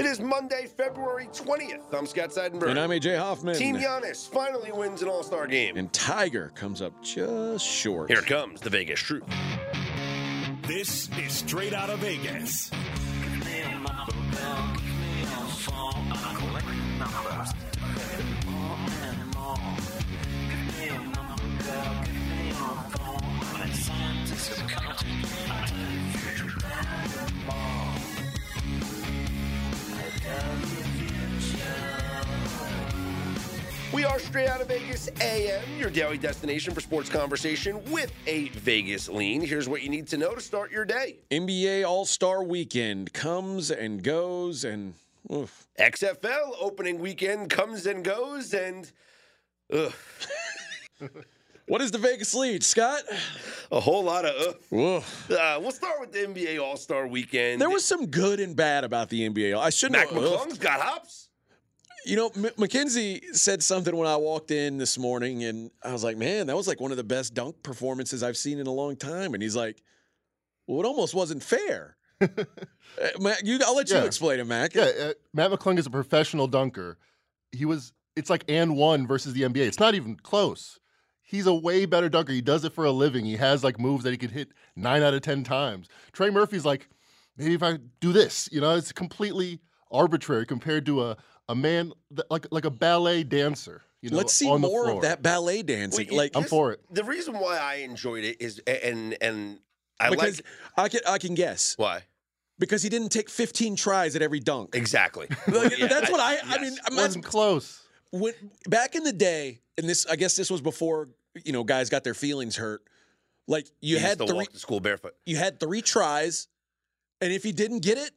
It is Monday, February 20th. I'm Scott Seidenberg. And I'm AJ Hoffman. Team Giannis finally wins an All Star game. And Tiger comes up just short. Here comes the Vegas Truth. This is straight out of Vegas. We are straight out of Vegas AM, your daily destination for sports conversation with a Vegas lean. Here's what you need to know to start your day. NBA All Star Weekend comes and goes, and oof. XFL opening weekend comes and goes, and ugh, what is the Vegas lead, Scott? a whole lot of ugh. Oof. Uh, we'll start with the NBA All Star weekend. There was some good and bad about the NBA. I shouldn't Mac have. ugh. McClung's got hops. You know, M- Mackenzie said something when I walked in this morning, and I was like, man, that was like one of the best dunk performances I've seen in a long time. And he's like, well, it almost wasn't fair. Uh, Mac, you, I'll let you explain it, Mac. Yeah, uh, Mac McClung is a professional dunker. He was. It's like and one versus the NBA. It's not even close. He's a way better dunker. He does it for a living. He has like moves that he could hit nine out of ten times. Trey Murphy's like, maybe if I do this, you know, it's completely arbitrary compared to a a man that, like like a ballet dancer. You know, Let's see on more of that ballet dancing. Well, like, I'm for it. The reason why I enjoyed it is, and and I because like I can I can guess why because he didn't take 15 tries at every dunk. exactly. Like, Yeah, that's what I. I mean, I'm wasn't close. when back in the day, and this I guess this was before you know guys got their feelings hurt. Like you He had to three, walk to school barefoot. you had three tries, and if he didn't get it,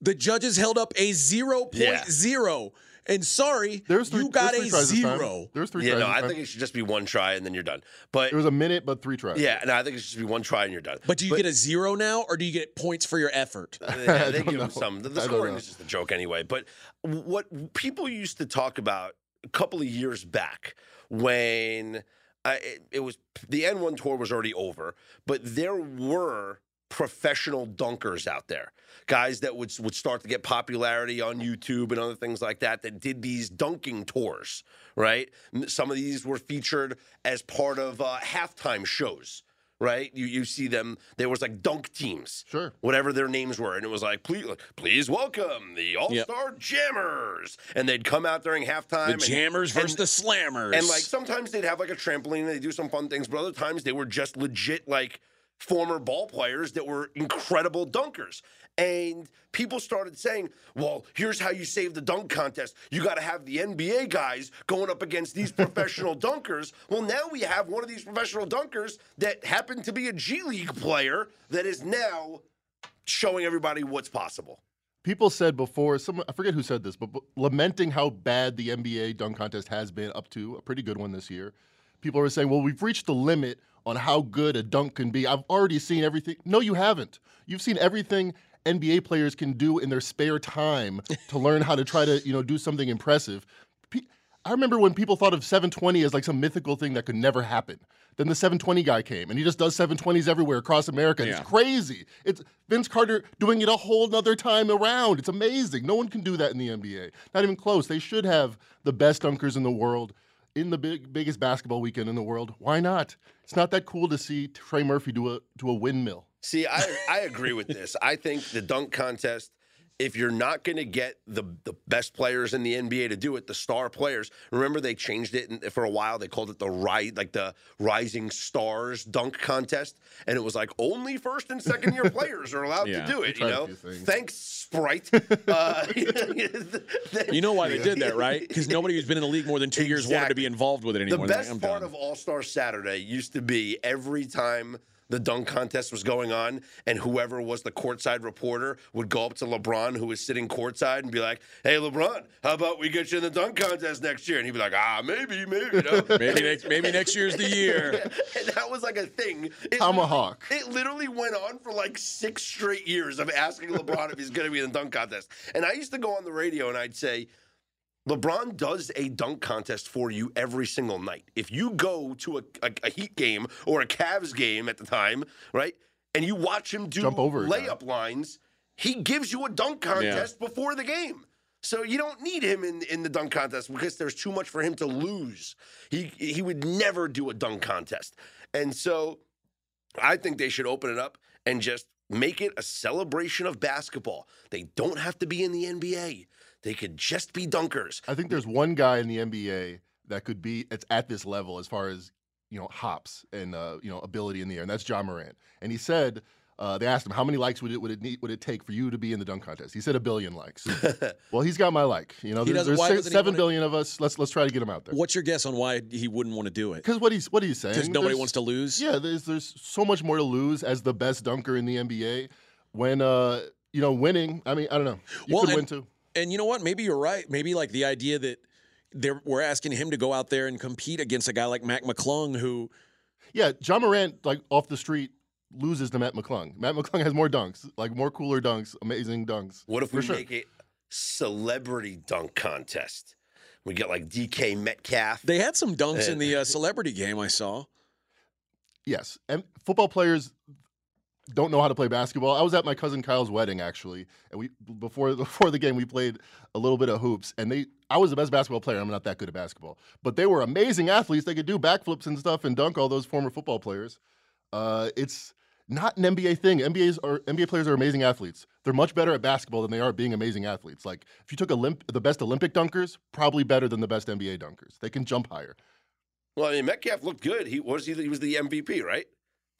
the judges held up a zero point zero. Yeah. And sorry, There's three. you got there's a three tries this zero. There's three Yeah, tries. no, I think it should just be one try and then you're done. But it was a minute, but three tries. yeah, no, I think it should just be one try and you're done. But do you get a zero now, or do you get points for your effort? they, they give know. him some. The, the scoring is just a joke anyway. But what people used to talk about a couple of years back when It, it was the AND1 tour was already over, but there were professional dunkers out there, guys that would would start to get popularity on YouTube and other things like that that did these dunking tours, right? Some of these were featured as part of uh, halftime shows, right? You you see them. There was like dunk teams, Sure. whatever their names were, and it was like, please, please welcome the All Star Jammers, and they'd come out during halftime. The and- jammers and- versus the slammers. and like sometimes they'd have like a trampoline and they do some fun things, but other times they were just legit like former ball players that were incredible dunkers. And people started saying, well, here's how you save the dunk contest. You got to have the NBA guys going up against these professional dunkers. Well, now we have one of these professional dunkers that happened to be a G League player that is now showing everybody what's possible. people said before, someone I forget who said this, but, but lamenting how bad the NBA dunk contest has been up to a pretty good one this year. People were saying, "Well, we've reached the limit on how good a dunk can be. I've already seen everything." No, you haven't. You've seen everything NBA players can do in their spare time to learn how to try to, you know, do something impressive. I remember when people thought of 720 as like some mythical thing that could never happen. Then the 720 guy came and he just does 720s everywhere across America. Yeah. It's crazy. It's Vince Carter doing it a whole nother time around. It's amazing. No one can do that in the NBA. Not even close. They should have the best dunkers in the world in the big, biggest basketball weekend in the world. Why not? It's not that cool to see Trey Murphy do a do a windmill. See, I, I agree with this. I think the dunk contest, if you're not going to get the, the best players in the NBA to do it, the star players. Remember, they changed it and for a while. They called it the right, like the Rising Stars dunk contest, and it was like only first and second year players are allowed Yeah, to do it. You know, thanks Sprite. uh, you know why they did that, right? Because nobody who's been in the league more than two years wanted to be involved with it The anymore. They're best like, part done. of All Star Saturday used to be every time the dunk contest was going on, and whoever was the courtside reporter would go up to LeBron, who was sitting courtside, and be like, "Hey, LeBron, how about we get you in the dunk contest next year?" And he'd be like, "Ah, maybe, maybe, you know, maybe next, maybe next year's the year. and that was like a thing. It Tomahawk. Literally, it literally went on for like six straight years of asking LeBron if he's going to be in the dunk contest. And I used to go on the radio and I'd say, LeBron does a dunk contest for you every single night. If you go to a, a, a Heat game or a Cavs game at the time, right, and you watch him do Jump over a guy. layup lines, he gives you a dunk contest before the game. So you don't need him in, in the dunk contest because there's too much for him to lose. He he would never do a dunk contest. And so I think they should open it up and just make it a celebration of basketball. They don't have to be in the NBA. They could just be dunkers. I think there's one guy in the NBA that could be it's at this level as far as you know hops and uh, you know ability in the air, and that's Ja Morant. And he said uh, they asked him how many likes would it would it need, would it take for you to be in the dunk contest. He said a billion likes. well, he's got my like. You know, He there's, se- seven wanna- of us. Let's let's try to get him out there. What's your guess on why he wouldn't want to do it? Because what he's what he's saying? Because nobody wants to lose. Yeah, there's there's so much more to lose as the best dunker in the NBA. When uh you know winning, I mean I don't know. You Well, could and- win too. And you know what? Maybe you're right. Maybe like the idea that they're, we're asking him to go out there and compete against a guy like Mac McClung, who Yeah, Ja Morant like off the street loses to Mac McClung. Mac McClung has more dunks, like more cooler dunks, amazing dunks. What if we sure. make it celebrity dunk contest? We get like DK Metcalf. they had some dunks in the uh, celebrity game I saw. Yes, and football players don't know how to play basketball. I was at my cousin Kyle's wedding actually, and we before before the game we played a little bit of hoops, and they I was the best basketball player. I'm not that good at basketball, but they were amazing athletes. They could do backflips and stuff and dunk all those former football players. Uh, it's not an NBA thing. NBA's are NBA players are amazing athletes. They're much better at basketball than they are being amazing athletes. Like if you took Olymp- the best Olympic dunkers, probably better than the best NBA dunkers. They can jump higher. well, I mean, Metcalf looked good. He was he, he was the MVP, right?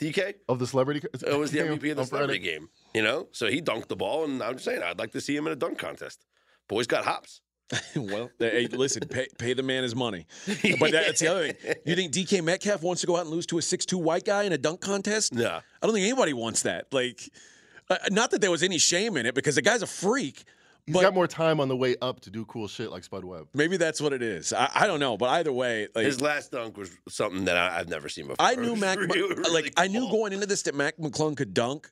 DK. Of the celebrity, It was the game MVP of the on Friday. celebrity game. You know, so he dunked the ball, and I'm just saying, I'd like to see him in a dunk contest. Boys got hops. well, hey, listen, pay, pay the man his money. But that's the other thing. You think DK Metcalf wants to go out and lose to a six-two white guy in a dunk contest? Nah. I don't think anybody wants that. Like, uh, not that there was any shame in it because the guy's a freak. He's But- got more time on the way up to do cool shit like Spud Webb. Maybe that's what it is. I, I don't know. But either way, like, His last dunk was something that I, I've never seen before. I knew Mac, really, really like I knew going into this that Mac McClung could dunk.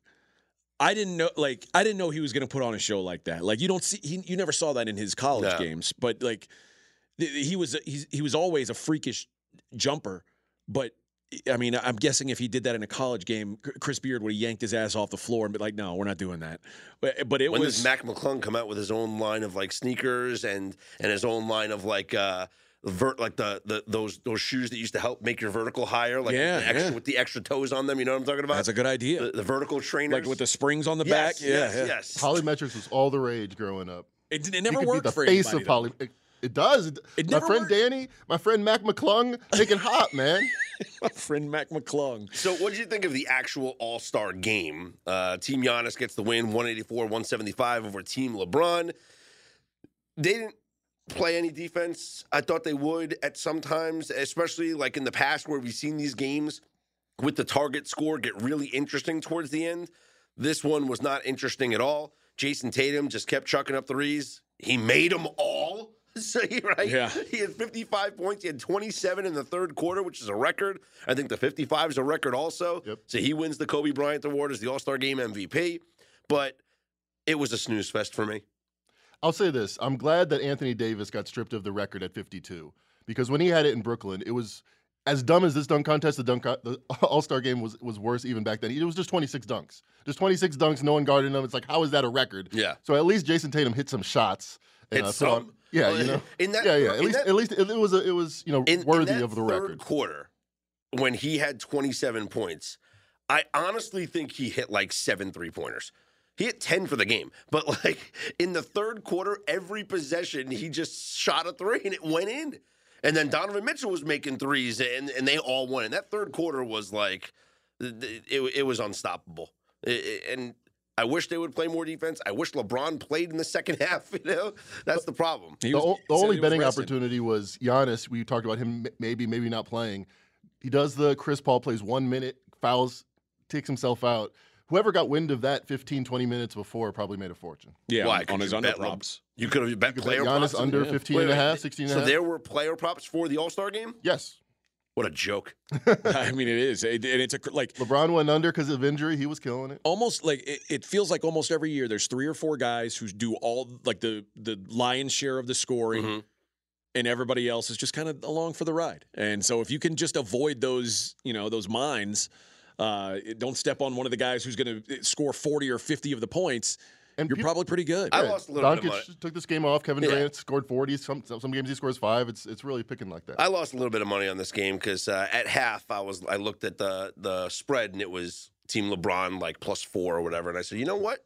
I didn't know, like I didn't know he was going to put on a show like that. Like you don't see, he, you never saw that in his college No. games. But like th- he was, he's, he was always a freakish jumper. But I mean, I'm guessing if he did that in a college game, Chris Beard would have yanked his ass off the floor and be like, "No, we're not doing that." But, but it When was does Mac McClung come out with his own line of like sneakers and and his own line of like uh vert like the, the those those shoes that used to help make your vertical higher, like Yeah, the extra, yeah. with the extra toes on them. You know what I'm talking about? that's a good idea. the, the vertical trainers, like with the springs on the yes, back. Yeah, yes, yeah. yes. Polymetrics was all the rage growing up. It, it He never could worked be the for face anybody, of though. poly. It, it does. It, It my friend worked. Danny, my friend Mac McClung, taking hot man. My friend Mac McClung. So, what did you think of the actual All Star game? Uh, Team Giannis gets the win, 184 175 over Team LeBron. They didn't play any defense. I thought they would at some times, especially like in the past where we've seen these games with the target score get really interesting towards the end. This one was not interesting at all. Jayson Tatum just kept chucking up threes. He made them all. So right? Yeah. He had 55 points. He had 27 in the third quarter, which is a record. I think the 55 is a record also. Yep. So he wins the Kobe Bryant Award as the All Star Game MVP. But it was a snooze fest for me. I'll say this: I'm glad that Anthony Davis got stripped of the record at 52 because when he had it in Brooklyn, it was as dumb as this dunk contest. The dunk, the All Star game was was worse even back then. It was just 26 dunks, just 26 dunks. No one guarded them. It's like how is that a record? Yeah. So at least Jayson Tatum hit some shots. And, uh, put on- some? yeah, you know. in that- yeah, yeah. At in least, that- at least it, it was a, it was you know in, in worthy that of the third record. quarter when he had 27 points i honestly think he hit like seven three pointers he hit 10 for the game but like in the third quarter every possession he just shot a three and it went in and then donovan mitchell was making threes and, and they all won and that third quarter was like it, it was unstoppable it- and I wish they would play more defense. I wish LeBron played in the second half. You know, that's the problem. He The, o- the only betting resting. opportunity was Giannis. We talked about him maybe, maybe not playing. He does the Chris Paul plays one minute, fouls, takes himself out. Whoever got wind of that 15, 20 minutes before probably made a fortune. Yeah, Why? on his you under bet Le- props. You could have bet You could bet player Giannis props. under yeah. 15 Wait, and a half, 16 and a So half. there were player props for the All Star game. yes. What a joke! I mean, it is, It- and it's a like LeBron went under because of injury. He was killing it. almost like it, it feels like almost every year there's three or four guys who do all like the the lion's share of the scoring. Mhm. And everybody else is just kind of along for the ride. And so if you can just avoid those, you know, those mines, uh, don't step on one of the guys who's going to score 40 or 50 of the points, And you're peop- probably pretty good. I Yeah, lost a little bit of Doncic money. took this game off. Kevin Yeah. Durant scored 40. Some some games he scores five. It's it's really picking like that. I lost a little bit of money on this game because uh, at half I was I looked at the the spread and it was Team LeBron like plus four or whatever, and I said, you know what?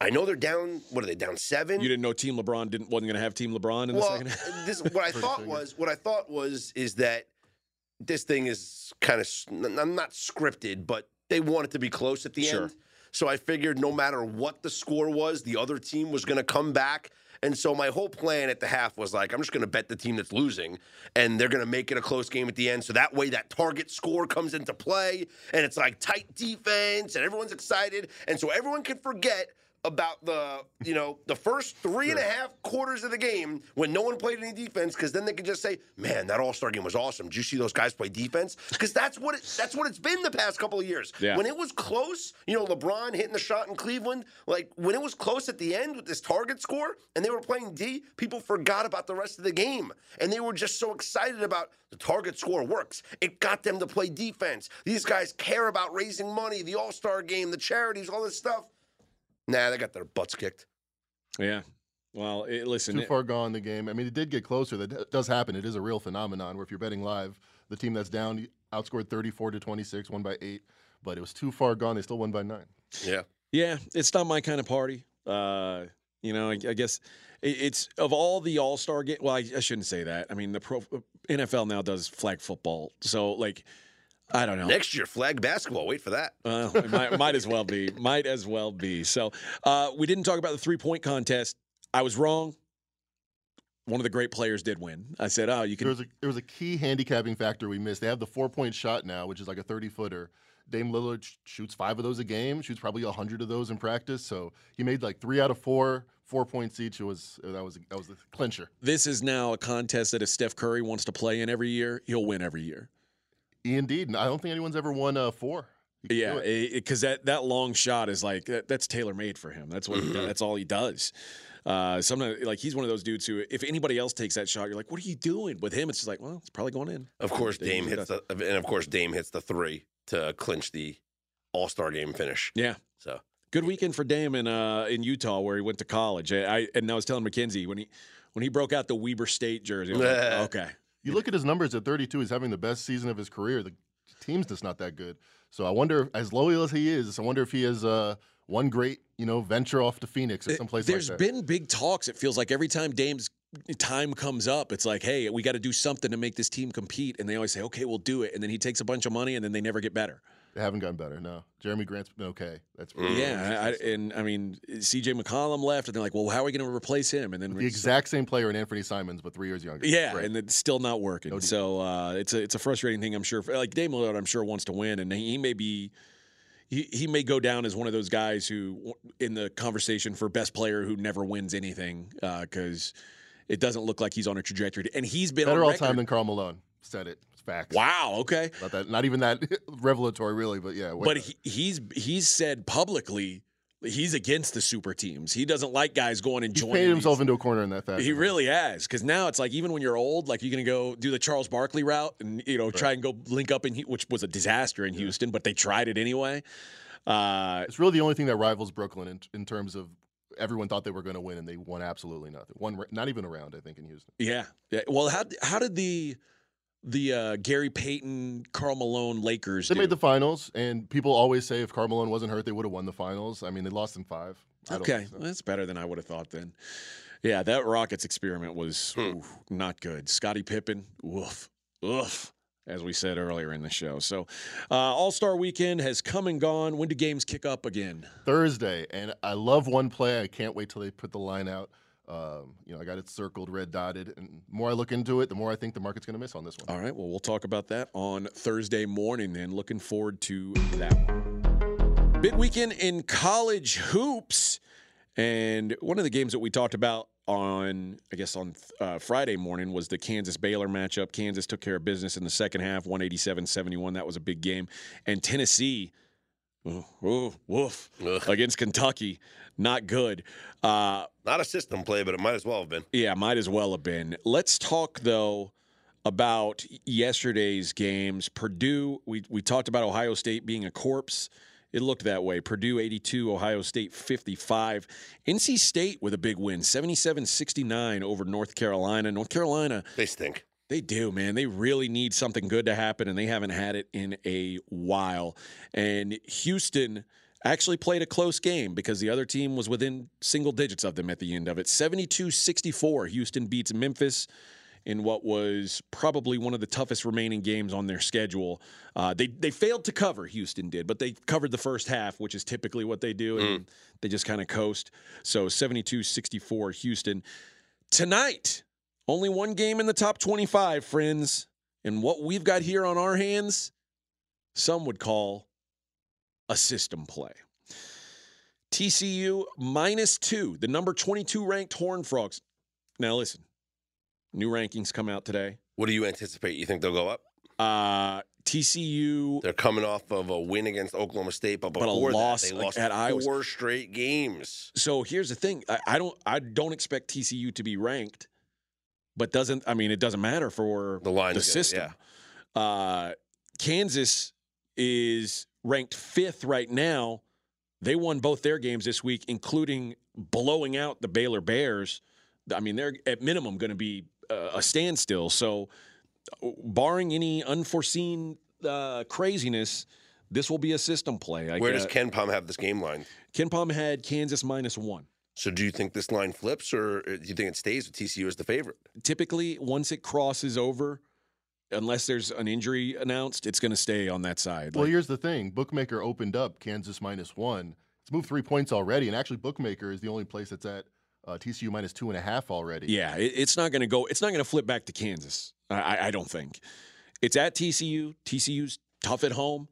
I know they're down. What are they down seven? you didn't know Team LeBron didn't wasn't going to have Team LeBron in the second half. this what I thought figure. was what I thought was is that this thing is kind of I'm not scripted, but they want it to be close at the Sure. end. So I figured no matter what the score was, the other team was going to come back. And so my whole plan at the half was like, I'm just going to bet the team that's losing, and they're going to make it a close game at the end. So that way, that target score comes into play, and it's like tight defense, and everyone's excited, and so everyone can forget about the you know the first three and a half quarters of the game when no one played any defense because then they could just say man that all-star game was awesome. Did you see those guys play defense? Because that's what it, that's what it's been the past couple of years. Yeah. when it was close you know lebron hitting the shot in cleveland like when it was close at the end with this target score and they were playing d people forgot about the rest of the game. And they were just so excited about the target score works. It got them to play defense. These guys care about raising money the all-star game the charities all this stuff Nah, they got their butts kicked. yeah. Well, it, listen, Too it- far gone the game. I mean, it did get closer. That does happen. It is a real phenomenon where if you're betting live, the team that's down outscored 34 to 26, won by eight. But it was too far gone. They still won by nine. Yeah. Yeah, it's not my kind of party. Uh, you know, I, I guess it, it's of all the All Star game. Well, I, I shouldn't say that. I mean, the pro NFL now does flag football, so like, I don't know. Next year, flag basketball. Wait for that. Well, it might, might as well be. Might as well be. So, uh, we didn't talk about the three point contest. I was wrong. One of the great players did win. I said, "Oh, you There can." was a there was a key handicapping factor we missed. They have the four point shot now, which is like a 30 footer. Dame Lillard sh- shoots five of those a game. Shoots probably hundred of those in practice. So he made like three out of four, four points each. It was that was that was the clincher. This is now a contest that if Steph Curry wants to play in every year, he'll win every year. Indeed, and I don't think anyone's ever won uh, four. Yeah, because that that long shot is like that, that's tailor made for him. That's what he that's all he does. Uh, sometimes like he's one of those dudes who, if anybody else takes that shot, you're like, what are you doing? With him, it's just like, well, it's probably going in. Of course, Dame Dame hits the, and of course, Dame hits the three to clinch the All Star game finish. Yeah, So good weekend for Dame in uh, in Utah where he went to college. I, I and I was telling Mackenzie when he when he broke out the Weber State jersey, I was like, okay, You look at his numbers at 32. He's having the best season of his career. The team's just not that good. So I wonder, as loyal as he is, I wonder if he has uh, one great, you know, venture off to Phoenix or someplace There's like that. There's been big talks. It feels like every time Dame's time comes up, it's like, hey, we got to do something to make this team compete. And they always say, okay, we'll do it. And then he takes a bunch of money, and then they never get better. They haven't gotten better. No, Jerami Grant's been okay. That's Mm. Yeah, I, I, and I mean, C.J. McCollum left, and they're like, well, how are we going to replace him? And then the exact same player in Anfernee Simons, but three years younger. Yeah, Right. and it's still not working. No so uh, it's a it's a frustrating thing. I'm sure. Like Dame Lillard, I'm sure wants to win, and he may be. He, he may go down as one of those guys who, in the conversation for best player who never wins anything, because it doesn't look like he's on a trajectory. and he's been better all time than Karl Malone. Said it. Facts. Wow. Okay. Not that. Not even that revelatory, really. But yeah. But he, he's he's said publicly he's against the super teams. He doesn't like guys going and he's joining. painted himself into a corner in that fashion. He really has, because now it's like even when you're old, like you're gonna go do the Charles Barkley route and you know try and go link up in, which was a disaster in Houston, but they tried it anyway. Uh, It's really the only thing that rivals Brooklyn in, in terms of everyone thought they were going to win and they won absolutely nothing. One, not even a round, I think, in Houston. yeah, yeah. Well, how how did the the uh, Gary Payton, Karl Malone Lakers They do? made the finals, and people always say if Karl Malone wasn't hurt, they would have won the finals. I mean, they lost in five. Okay, so. well, that's better than I would have thought then. Yeah, that Rockets experiment was Hmm. ooh, not good. Scottie Pippen, woof, oof, as we said earlier in the show. So, uh, All Star Weekend has come and gone. When do games kick up again? Thursday, and I love one play. I can't wait till they put the line out. Um, you know, I got it circled, red dotted, and the more I look into it, the more I think the market's going to miss on this one. All right, well, we'll talk about that on Thursday morning then. Looking forward to that one. Big weekend in college hoops. And one of the games that we talked about on, I guess, on uh, Friday morning was the Kansas Baylor matchup. Kansas took care of business in the second half, 187 71. That was a big game. And Tennessee, oh, oh, woof, Ugh. against Kentucky, not good. Uh, not a system play, but it might as well have been. yeah, might as well have been. Let's talk though about yesterday's games. Purdue, we we talked about Ohio State being a corpse It looked that way. Purdue 82, Ohio State 55. NC State with a big win, 77 69 over North Carolina. North Carolina, They stink. They do, man. They really need something good to happen, and they haven't had it in a while. And Houston actually played a close game because the other team was within single digits of them at the end of it. 72 64. Houston beats Memphis in what was probably one of the toughest remaining games on their schedule. Uh, they they failed to cover, Houston did, but they covered the first half, which is typically what they do, and they just kind of coast. So 72 64 Houston. Tonight, only one game in the top 25, friends. And what we've got here on our hands, some would call a system play. TCU minus two, the number 22 ranked Horned Frogs. Now, listen, new rankings come out today. What do you anticipate? You think they'll go up? Uh, TCU, They're coming off of a win against Oklahoma State, but But a before loss, that, they lost at Iowa- four straight games. so here's the thing I, I don't I don't expect TCU to be ranked, but doesn't I mean it doesn't matter for The line the system. Uh, Kansas is ranked fifth right now. They won both their games this week, including blowing out the Baylor Bears. I mean, they're at minimum going to be uh, a standstill. So, barring any unforeseen uh, craziness, this will be a system play. I Where does KenPom have this game line? KenPom had Kansas minus one. So do you think this line flips, or do you think it stays with TCU as the favorite? typically once it crosses over unless there's an injury announced it's going to stay on that side Well, Like, here's the thing: Bookmaker opened up Kansas minus one. It's moved three points already, and actually, Bookmaker is the only place that's at uh, TCU minus two and a half already. yeah it, it's not going to go it's not going to flip back to kansas I, I- I don't think it's at tcu tcu's tough at home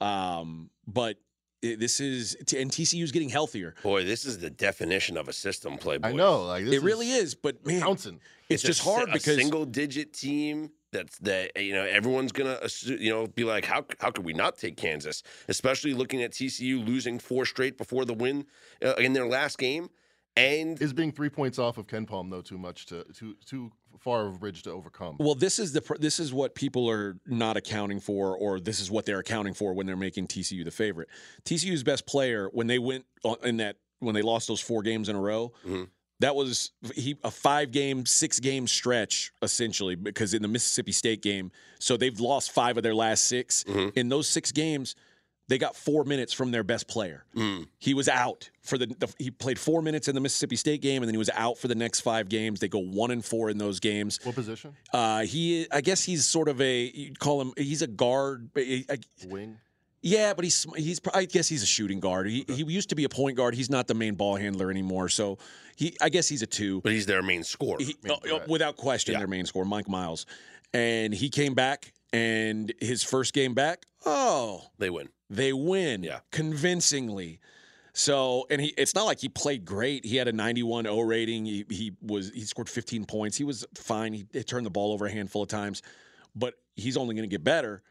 um, but it, this is and tcu's getting healthier Boy, this is the definition of a system play. I know. Like this it really is but man Pouncing. it's, a just si- hard a because single digit team that's that you know everyone's gonna assu- you know be like how how could we not take Kansas especially looking at TCU losing four straight before the win uh, in their last game and Is being three points off of KenPom though too much to too too far of a bridge to overcome? Well, this is the this is what people are not accounting for, or this is what they're accounting for when they're making TCU the favorite. TCU's best player when they went in that when they lost those four games in a row. Mhm. That was he a five game, six game stretch essentially because in the Mississippi State game, so they've lost five of their last 6 Mhm. In those six games, they got four minutes from their best player. Mm. He was out for the, the he played four minutes in the Mississippi State game, and then he was out for the next five games. They go one and four in those games. What position? Uh, he, I guess he's sort of a you call him. He's a guard. but he- I- Wing. yeah, but he's he's. I guess he's a shooting guard. He he used to be a point guard. He's not the main ball handler anymore. So he, I guess he's a two. but he's their main scorer He, Main uh, without question, Yeah. their main scorer, Mike Miles, and he came back. And his first game back, oh, they win they win Yeah. convincingly. So, and he it's not like he played great. He had a 91 O rating. He, he was he scored 15 points. He was fine. He, he turned the ball over a handful of times, but he's only going to get better.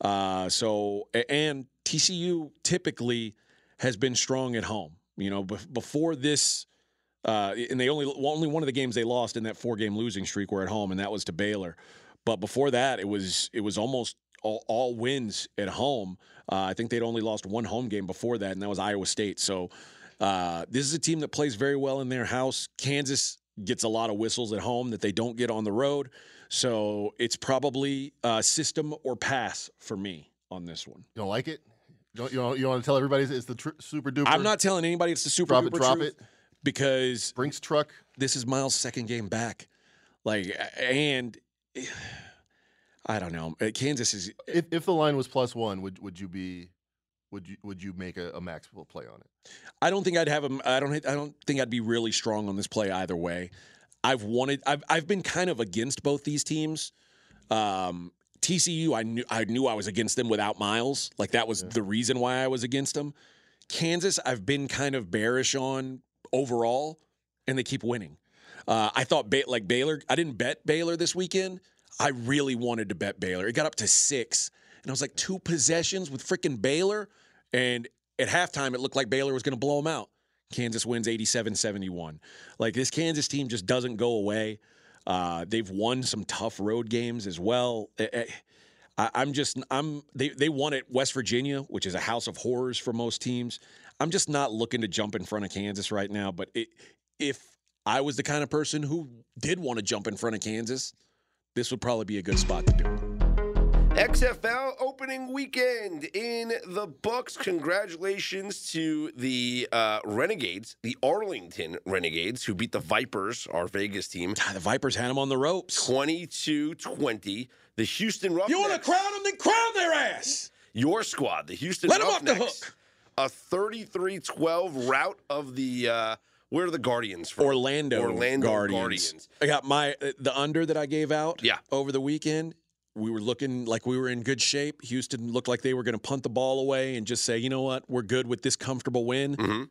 Uh, so, and TCU typically has been strong at home. You know, bef- before this, uh, and they only only one of the games they lost in that four game losing streak were at home, and that was to Baylor. But before that, it was it was almost all, all wins at home. Uh, I think they'd only lost one home game before that, and that was Iowa State. So uh, this is a team that plays very well in their house. Kansas gets a lot of whistles at home that they don't get on the road. So it's probably uh, system or pass for me on this one. You don't like it? You don't, you don't, you want to tell everybody it's the tr- super duper? I'm not telling anybody it's the super Drop it, duper drop truth it. because Brinks truck. this is Miles' second game back. Like, and I don't know. Uh, Kansas is If, if the line was plus one, would would you be? Would you would you make a, a maximal play on it? I don't think I'd have a. I don't. I don't think I'd be really strong on this play either way. I've wanted. I've. I've been kind of against both these teams. Um, TCU, I knew. I knew I was against them without Miles. Like that was the reason why I was against them. Kansas, I've been kind of bearish on overall, and they keep winning. Uh, I thought like Baylor. I didn't bet Baylor this weekend. I really wanted to bet Baylor. It got up to six, and I was like two possessions with freaking Baylor. And at halftime, it looked like Baylor was going to blow them out. Kansas wins 87 71. Like this Kansas team just doesn't go away. Uh, they've won some tough road games as well. Eh, eh, I, I'm just I'm they they won at West Virginia, which is a house of horrors for most teams. I'm just not looking to jump in front of Kansas right now. But it, if I was the kind of person who did want to jump in front of Kansas, this would probably be a good spot to do it. XFL opening weekend in the books. Congratulations to the uh, Renegades, the Arlington Renegades, who beat the Vipers, our Vegas team, the Vipers had them on the ropes. 22 20. The Houston Roughnecks. You want to crown them? Then crown their ass. your squad, the Houston Let 'em off the hook. a 33-12 route of the uh, where are the Guardians from? Orlando, Orlando Guardians. Guardians. I got my uh, the under that I gave out. Yeah. over the weekend. We were looking like we were in good shape. Houston looked like they were going to punt the ball away and just say, you know what, we're good with this comfortable win. Mhm.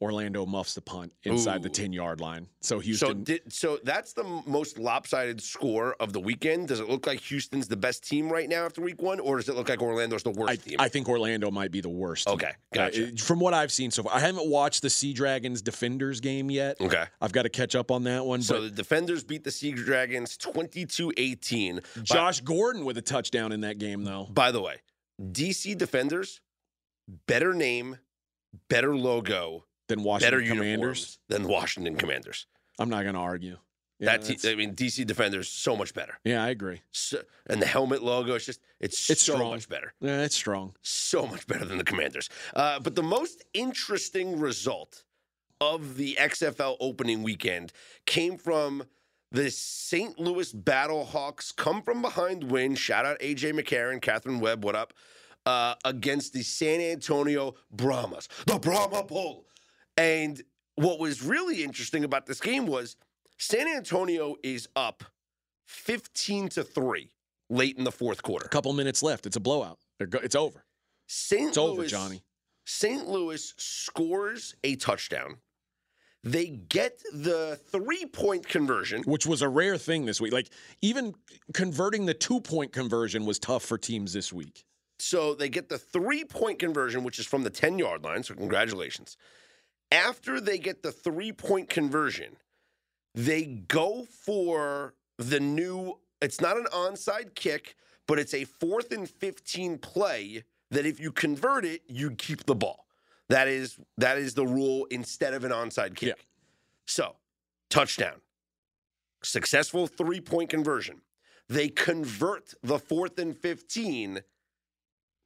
Orlando muffs the punt inside the 10 yard line. So So, Houston. did, so that's the most lopsided score of the weekend. Does it look like Houston's the best team right now after week one, or does it look like Orlando's the worst I, team? I think Orlando might be the worst. Okay, Uh, gotcha. it- from what I've seen so far, I haven't watched the Sea Dragons Defenders game yet. okay. I've got to catch up on that one. So the defenders beat the Sea Dragons 22-18. By- Josh Gordon with a touchdown in that game, though. By the way, DC defenders, better name, better logo, Than Washington better Commanders. than Washington Commanders. I'm not going to argue. Yeah, that te- that's- I mean, DC defenders so much better. yeah, I agree. So, and the helmet logo, it's just it's, It's so strong. much better. Yeah, it's strong. so much better than the Commanders. Uh, but the most interesting result of the XFL opening weekend came from the St. Louis Battlehawks come from behind win. Shout out AJ McCarron, Katherine Webb, what up? Uh, against the San Antonio Brahmas, the Brahma Bull. And what was really interesting about this game was San Antonio is up 15 to 3 late in the fourth quarter. A couple minutes left. It's a blowout. Go- It's over. St. It's over, Johnny. St. Louis scores a touchdown. They get the three point conversion. Which was a rare thing this week. Like even converting the two point conversion was tough for teams this week. So they get the three point conversion, which is from the 10 yard line. So congratulations. After they get the three point conversion, they go for the new, it's not an onside kick, but it's a fourth and 15 play that if you convert it, you keep the ball. That is that is the rule instead of an onside kick. Yeah. So, touchdown. Successful three-point conversion. They convert the fourth and 15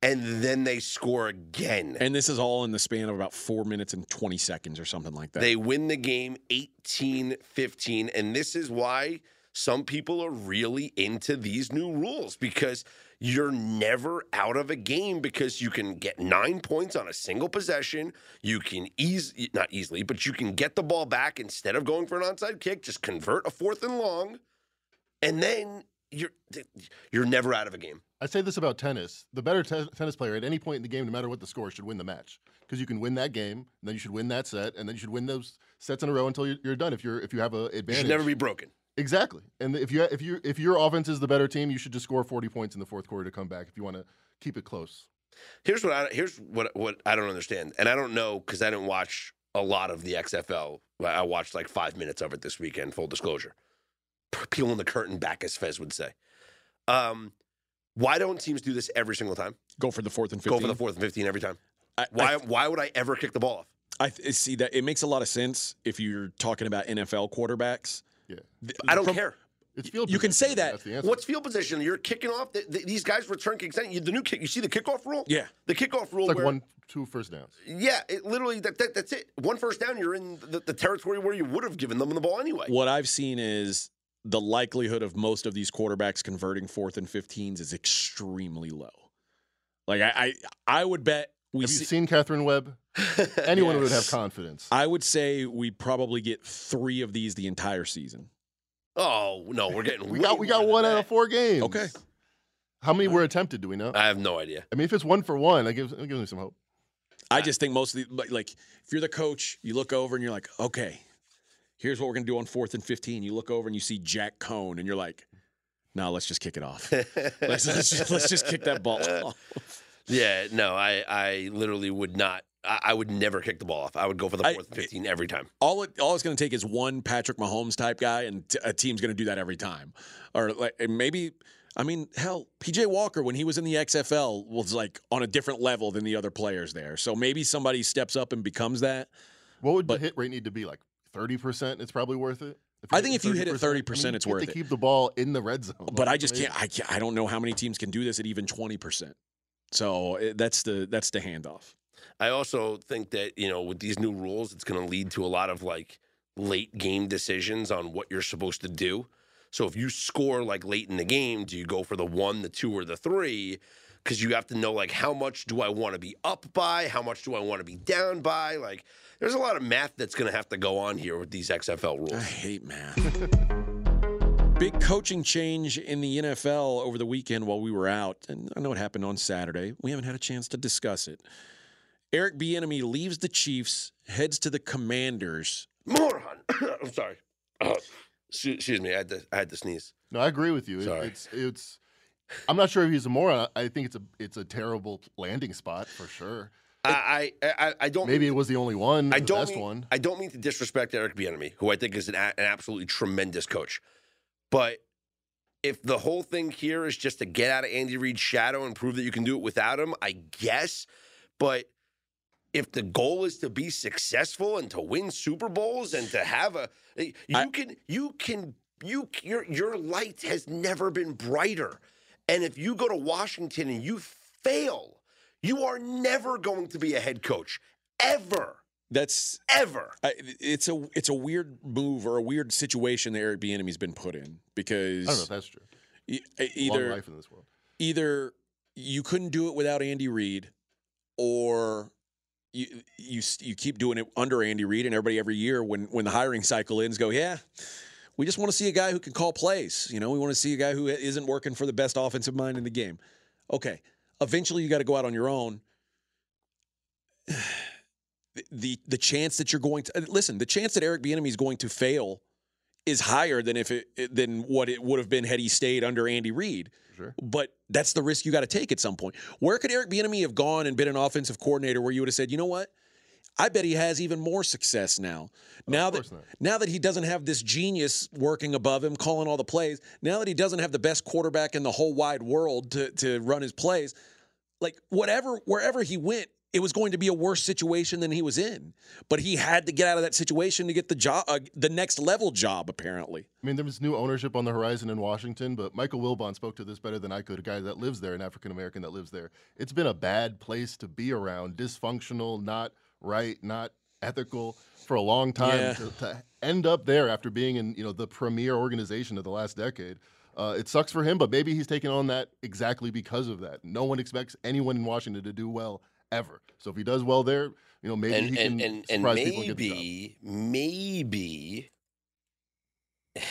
and then they score again. And this is all in the span of about four minutes and 20 seconds or something like that. They win the game 18 15. And this is why some people are really into these new rules because you're never out of a game because you can get nine points on a single possession. You can easily, not easily, but you can get the ball back instead of going for an onside kick, just convert a fourth and long. And then you're you're never out of a game. I say this about tennis: the better te- tennis player at any point in the game, no matter what the score, should win the match because you can win that game, and then you should win that set, and then you should win those sets in a row until you're, you're done. If you're if you have a You advantage, should never be broken. exactly. And if you if you if your offense is the better team, you should just score 40 points in the fourth quarter to come back if you want to keep it close. Here's what I here's what what I don't understand, and I don't know because I didn't watch a lot of the XFL. I watched like five minutes of it this weekend. Full disclosure, peeling the curtain back, as Fez would say. Um, why don't teams do this every single time? Go for the fourth and 15. Go for the fourth and fifteen every time. I, Why I, why would I ever kick the ball off? I th- see that it makes a lot of sense if you're talking about NFL quarterbacks. Yeah, I don't from- care. it's field. You can say that. That's. What's field position? You're kicking off. The, the- these guys return kicks. You- The new kick. You see the kickoff rule? Yeah. The kickoff rule. It's like where, one, two first downs. Yeah, it literally that, that that's it. One first down, you're in the, the territory where you would have given them the ball anyway. What I've seen is the likelihood of most of these quarterbacks converting fourth and 15s is extremely low. Like I, I, I would bet we Have you see, seen Katherine Webb? Anyone would have confidence. I would say we probably get three of these the entire season. Oh no, we're getting. we got we got one out that. of four games. Okay. How many were attempted? Do we know? I have no idea. I mean, if it's one for one, that gives that gives me some hope. I just think most of the like, like if you're the coach, you look over and you're like, okay, here's what we're gonna do on fourth and 15. You look over and you see Jack Coan and you're like, no, let's just kick it off. let's, let's, just, let's just kick that ball off. Yeah, no, I I literally would not. I, I would never kick the ball off. I would go for the I- fourth and fifteen every time. all it all it's going to take is one Patrick Mahomes type guy, and t- a team's going to do that every time. Or like and maybe I mean, hell, PJ Walker when he was in the XFL was like on a different level than the other players there. So maybe somebody steps up and becomes that. What would But- the hit rate need to be? Like thirty percent? It's probably worth it. If I think if you hit it 30%, I mean, it's worth to it. keep the ball in the red zone. But I just can't. I, can't, I don't know how many teams can do this at even twenty percent. So eh, that's the that's the handoff. I also think that, you know, with these new rules, it's going to lead to a lot of like late game decisions on what you're supposed to do. So if you score like late in the game, do you go for the one, the two, or the three? Because you have to know like how much do I want to be up by? How much do I want to be down by? Like there's a lot of math that's going to have to go on here with these XFL rules. I hate math. Big coaching change in the NFL over the weekend while we were out, and I know it happened on Saturday. We haven't had a chance to discuss it. Eric Bieniemy leaves the Chiefs, heads to the Commanders. Moron. I'm sorry. Uh, excuse excuse me. I had to. I had to sneeze. No, I agree with you. It- Sorry. It's it's. I'm not sure if he's a moron. I think it's a it's a terrible landing spot for sure. I, I I I don't. Maybe it was the only one, I don't best mean, one. I don't mean to disrespect Eric Bieniemy, who I think is an, an absolutely tremendous coach. But if the whole thing here is just to get out of Andy Reid's shadow and prove that you can do it without him, I guess. But if the goal is to be successful and to win Super Bowls and to have a, you I- can, you can, you your your light has never been brighter. And if you go to Washington and you fail, you are never going to be a head coach ever, That's ever. I, it's a it's a weird move or a weird situation that Eric Bieniemy's been put in because I don't know if that's true. e- Long either life in this world. either you couldn't do it without Andy Reid, or you you you keep doing it under Andy Reid, and everybody every year when when the hiring cycle ends, go yeah. We just want to see a guy who can call plays. You know, we want to see a guy who isn't working for the best offensive mind in the game. Okay, eventually you got to go out on your own. The, the chance that you're going to listen, the chance that Eric Bieniemy is going to fail is higher than if it than what it would have been had he stayed under Andy Reid. Sure. But that's the risk you got to take at some point. Where could Eric Bieniemy have gone and been an offensive coordinator where you would have said, you know what? I bet he has even more success now. now that not. now that he doesn't have this genius working above him, calling all the plays. Now that he doesn't have the best quarterback in the whole wide world to to run his plays, like whatever wherever he went, it was going to be a worse situation than he was in. But he had to get out of that situation to get the job, uh, the next level job. Apparently, I mean, there was new ownership on the horizon in Washington, but Michael Wilbon spoke to this better than I could. A guy that lives there, an African American that lives there. It's been a bad place to be around, dysfunctional, not right, not ethical for a long time. Yeah. To, to end up there after being in you know the premier organization of the last decade. Uh, it sucks for him, but maybe he's taking on that exactly because of that. No one expects anyone in Washington to do well ever. So if he does well there, you know maybe and, he can and, and surprise people and get the job. maybe, maybe,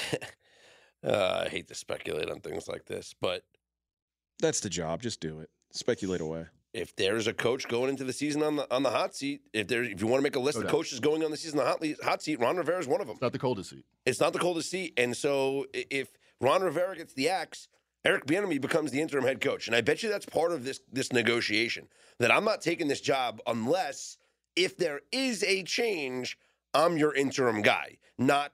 uh, I hate to speculate on things like this, but that's the job. Just do it. Speculate away. If there's a coach going into the season on the on the hot seat, if there, if you want to make a list No of coaches going on the season on the hot, hot seat, Ron Rivera is one of them. It's not the coldest seat. It's not the coldest seat, and so if Ron Rivera gets the axe, Eric Bieniemy becomes the interim head coach, and I bet you that's part of this this negotiation. That I'm not taking this job unless if there is a change, I'm your interim guy, not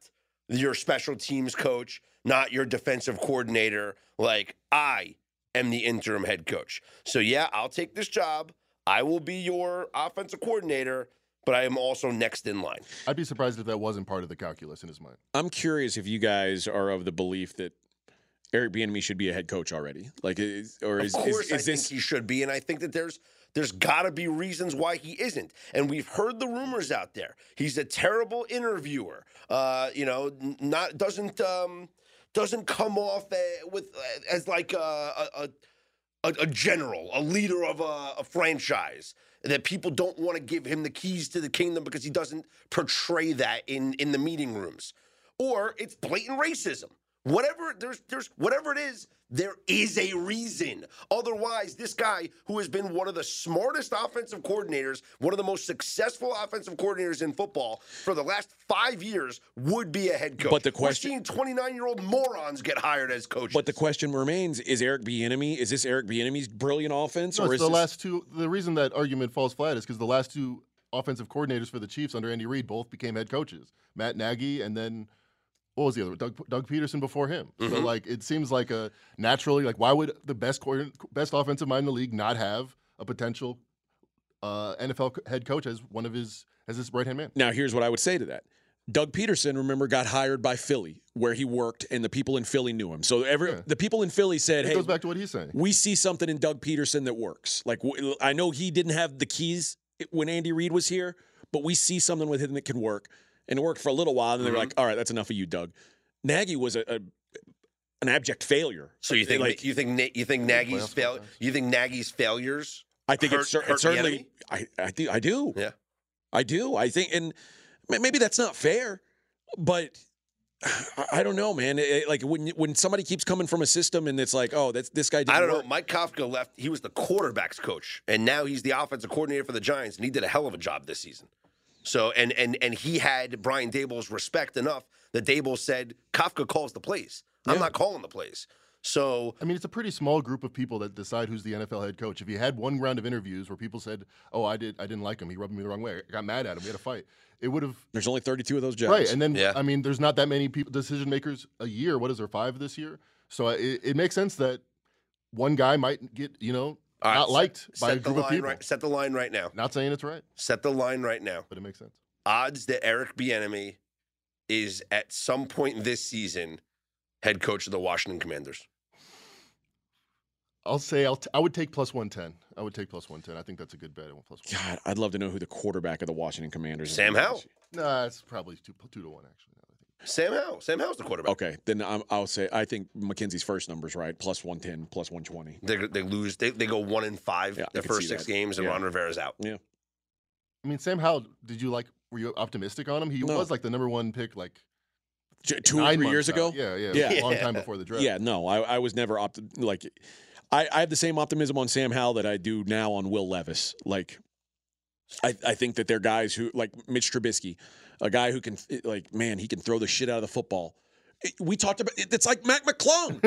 your special teams coach, not your defensive coordinator. Like I am the interim head coach. So yeah, I'll take this job. I will be your offensive coordinator, but I am also next in line. I'd be surprised if that wasn't part of the calculus in his mind. I'm curious if you guys are of the belief that Eric Bieniemy should be a head coach already. Like, is, or is, of course, is, I is this think he should be, and I think that there's there's got to be reasons why he isn't. And we've heard the rumors out there. He's a terrible interviewer. Uh, you know, not doesn't um, doesn't come off uh, with uh, as like a, a, a, a general, a leader of a, a franchise. That people don't want to give him the keys to the kingdom because he doesn't portray that in in the meeting rooms, or it's blatant racism. Whatever there's there's whatever it is, there is a reason. Otherwise, this guy who has been one of the smartest offensive coordinators, one of the most successful offensive coordinators in football for the last five years, would be a head coach. But the We're question- seeing 29 year old morons get hired as coaches. But the question remains: Is Eric Bieniemy? Is this Eric Bieniemy's brilliant offense, No, or it's is the this, last two. The reason that argument falls flat is because the last two offensive coordinators for the Chiefs under Andy Reid both became head coaches. Matt Nagy and then what was the other Doug, Doug Pederson before him. So Mhm. like it seems like a naturally like why would the best best offensive mind in the league not have a potential uh, NFL head coach as one of his as his right hand man? Now, here's what I would say to that. Doug Pederson, remember, got hired by Philly, where he worked, and the people in Philly knew him. So every Yeah. the people in Philly said, It "Hey, goes back to what he's saying. we see something in Doug Pederson that works. Like w- I know he didn't have the keys when Andy Reid was here, but we see something with him that can work, and it worked for a little while. And they were Mhm. like, "All right, that's enough of you, Doug." Nagy was a, a an abject failure. So you think like you think you think Nagy's Playoffs fail you think Nagy's failures? I think hurt- it's, cer- hurt it's certainly? I I do I do Yeah. I do I think and maybe that's not fair, but. I- I don't know, man. It- it- like when when somebody keeps coming from a system and it's like, oh, that's this guy. Didn't I don't know. Mike Kafka left. He was the quarterbacks coach, and now he's the offensive coordinator for the Giants, and he did a hell of a job this season. So and and and he had Brian Daboll's respect enough that Daboll said Kafka calls the plays. I'm Yeah. not calling the plays. So I mean, it's a pretty small group of people that decide who's the NFL head coach. If you had one round of interviews where people said, "Oh, I did, I didn't like him. He rubbed me the wrong way. I got mad at him. We had a fight," it would have There's only 32 of those jobs. right. And then, Yeah. I mean, there's not that many people decision makers a year. What is there five this year? So it, it makes sense that one guy might get you know all right, not set- liked by a set the group of line people. Right, set the line right now. Not saying it's right, Set the line right now. but it makes sense. Odds that Eric Bieniemy is at some point this season head coach of the Washington Commanders. I'll say I'll t- I would take plus one ten. I would take plus one ten. I think that's a good bet. at Plus one. God, I'd love to know who the quarterback of the Washington Commanders is. Sam Howell. Nah, it's probably two two to one actually. Now that I think. Sam Howell. Sam Howell's the quarterback. Okay, then I'm, I'll say I think Mackenzie's first number's right, plus 110, plus 120. They, they lose. They, they go one in five Yeah, I their could first six that. games, and Yeah. Ron Rivera's out. Yeah. I mean, Sam Howell. Did you like? Were you optimistic on him? He No. was like the number one pick, like Two or three years out. ago? Yeah, yeah, Yeah. a long time before the draft. Yeah, no, I, I was never opti- like. I, I have the same optimism on Sam Howell that I do now on Will Levis. Like, I, I think that they're guys who like Mitch Trubisky, a guy who can eh, like man, he can throw the shit out of the football. Eh, we talked about it's like Mac McClung.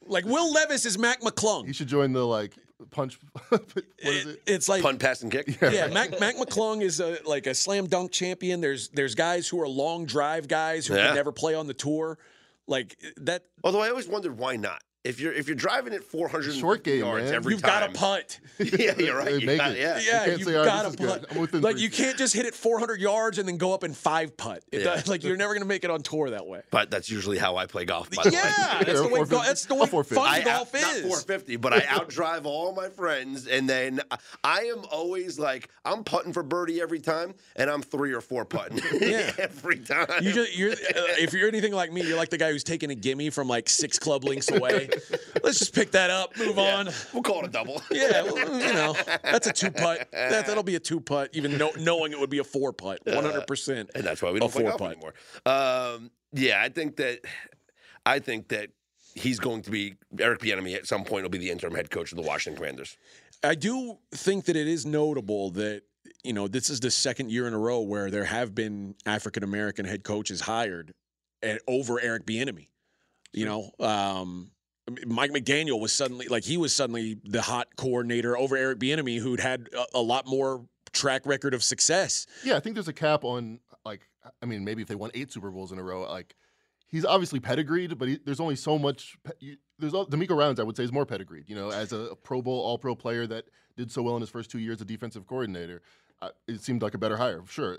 like Will Levis is Mac McClung. He should join the like punch. what is it? It's like Punt, pass, and kick. yeah, Mac, Mac McClung is a, like a slam dunk champion. There's there's guys who are long drive guys who Yeah. can never play on the tour. Like that, Although I always wondered why not. If you're if you're driving it 400 Short game, yards man. every you've time, got to putt. yeah, you're right. You make got, it. yeah. Yeah, can't you've say, got this to is good. putt. I'm within Like three you can't just hit it 400 yards and then go up in five putt. It Yeah. does- like you're never going to make it on tour that way. But that's usually how I play golf. By the way. Yeah, that's the way. Go, that's the way fun I golf out, not is. 450, but I outdrive all my friends, and then I- I am always like I'm putting for birdie every time, and I'm three or four putting Yeah. every time. You just, you're, uh, if you're anything like me, you're like the guy who's taking a gimme from like six club links away. Let's just pick that up, move Yeah. on. We'll call it a double. Yeah, well, you know, that's a two putt. That, that'll be a two putt, even know, knowing it would be a four putt, 100%. and that's why we don't play four putt. anymore. Um, yeah, I think that I think that he's going to be Eric Bieniemy at some point will be the interim head coach of the Washington Commanders. I do think that it is notable that you know this is the second year in a row where there have been African American head coaches hired at, over Eric Bieniemy. You know, um, Mike McDaniel was suddenly like he was suddenly the hot coordinator over Eric Bieniemy, who'd had a, a lot more track record of success. Yeah, I think there's a cap on like I mean maybe if they won eight Super Bowls in a row, like he's obviously pedigreed, but he, there's only so much. pe- there's all, DeMeco Ryans, I would say, is more pedigreed. You know, as a, a Pro Bowl, All Pro player that did so well in his first two years as defensive coordinator, uh, it seemed like a better hire. Sure,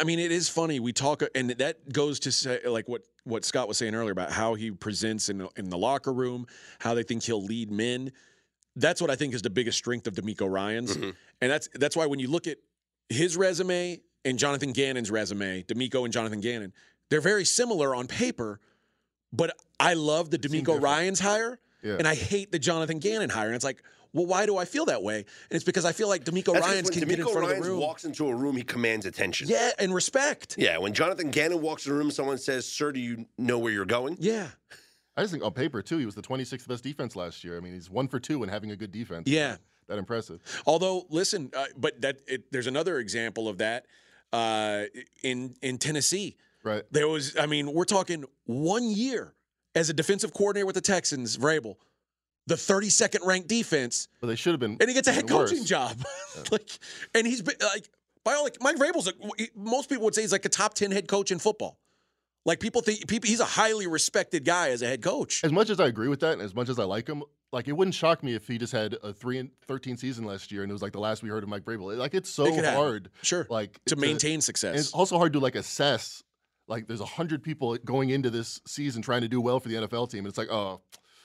I mean, it is funny. We talk, and that goes to say, like what what Scott was saying earlier about how he presents in in the locker room, how they think he'll lead men. That's what I think is the biggest strength of DeMeco Ryans, Mhm. and that's that's why when you look at his resume and Jonathan Gannon's resume, DeMeco and Jonathan Gannon, they're very similar on paper. But I love the DeMeco. Ryans hire, yeah. and I hate the Jonathan Gannon hire. And it's like, well, why do I feel that way? And it's because I feel like DeMeco That's 'cause Ryans when can get in DeMeco front of the room. walks into a room, he commands attention. yeah, and respect. Yeah, when Jonathan Gannon walks in a room, someone says, "Sir, do you know where you're going?" Yeah. I just think on paper too, he was the 26th best defense last year. I mean, he's one for two and having a good defense. Yeah. that impressive. Although, listen, uh, but that it, there's another example of that uh, in in Tennessee. Right. There was, I mean, we're talking one year as a defensive coordinator with the Texans, Vrabel, the 32nd ranked defense, But they should have been. and he gets a head even worse. coaching job. like, and he's been like, by all like, Mike Vrabel's a, most people would say he's like a top 10 head coach in football. Like people think people, he's a highly respected guy as a head coach. As much as I agree with that, and as much as I like him, like it wouldn't shock me if he just had a three and thirteen season last year, and it was like the last we heard of Mike Vrabel. Like it's so It hard, Sure. like to uh, maintain And success. it's also hard to like assess. Like there's a hundred people going into this season trying to do well for the NFL team, and it's like, oh,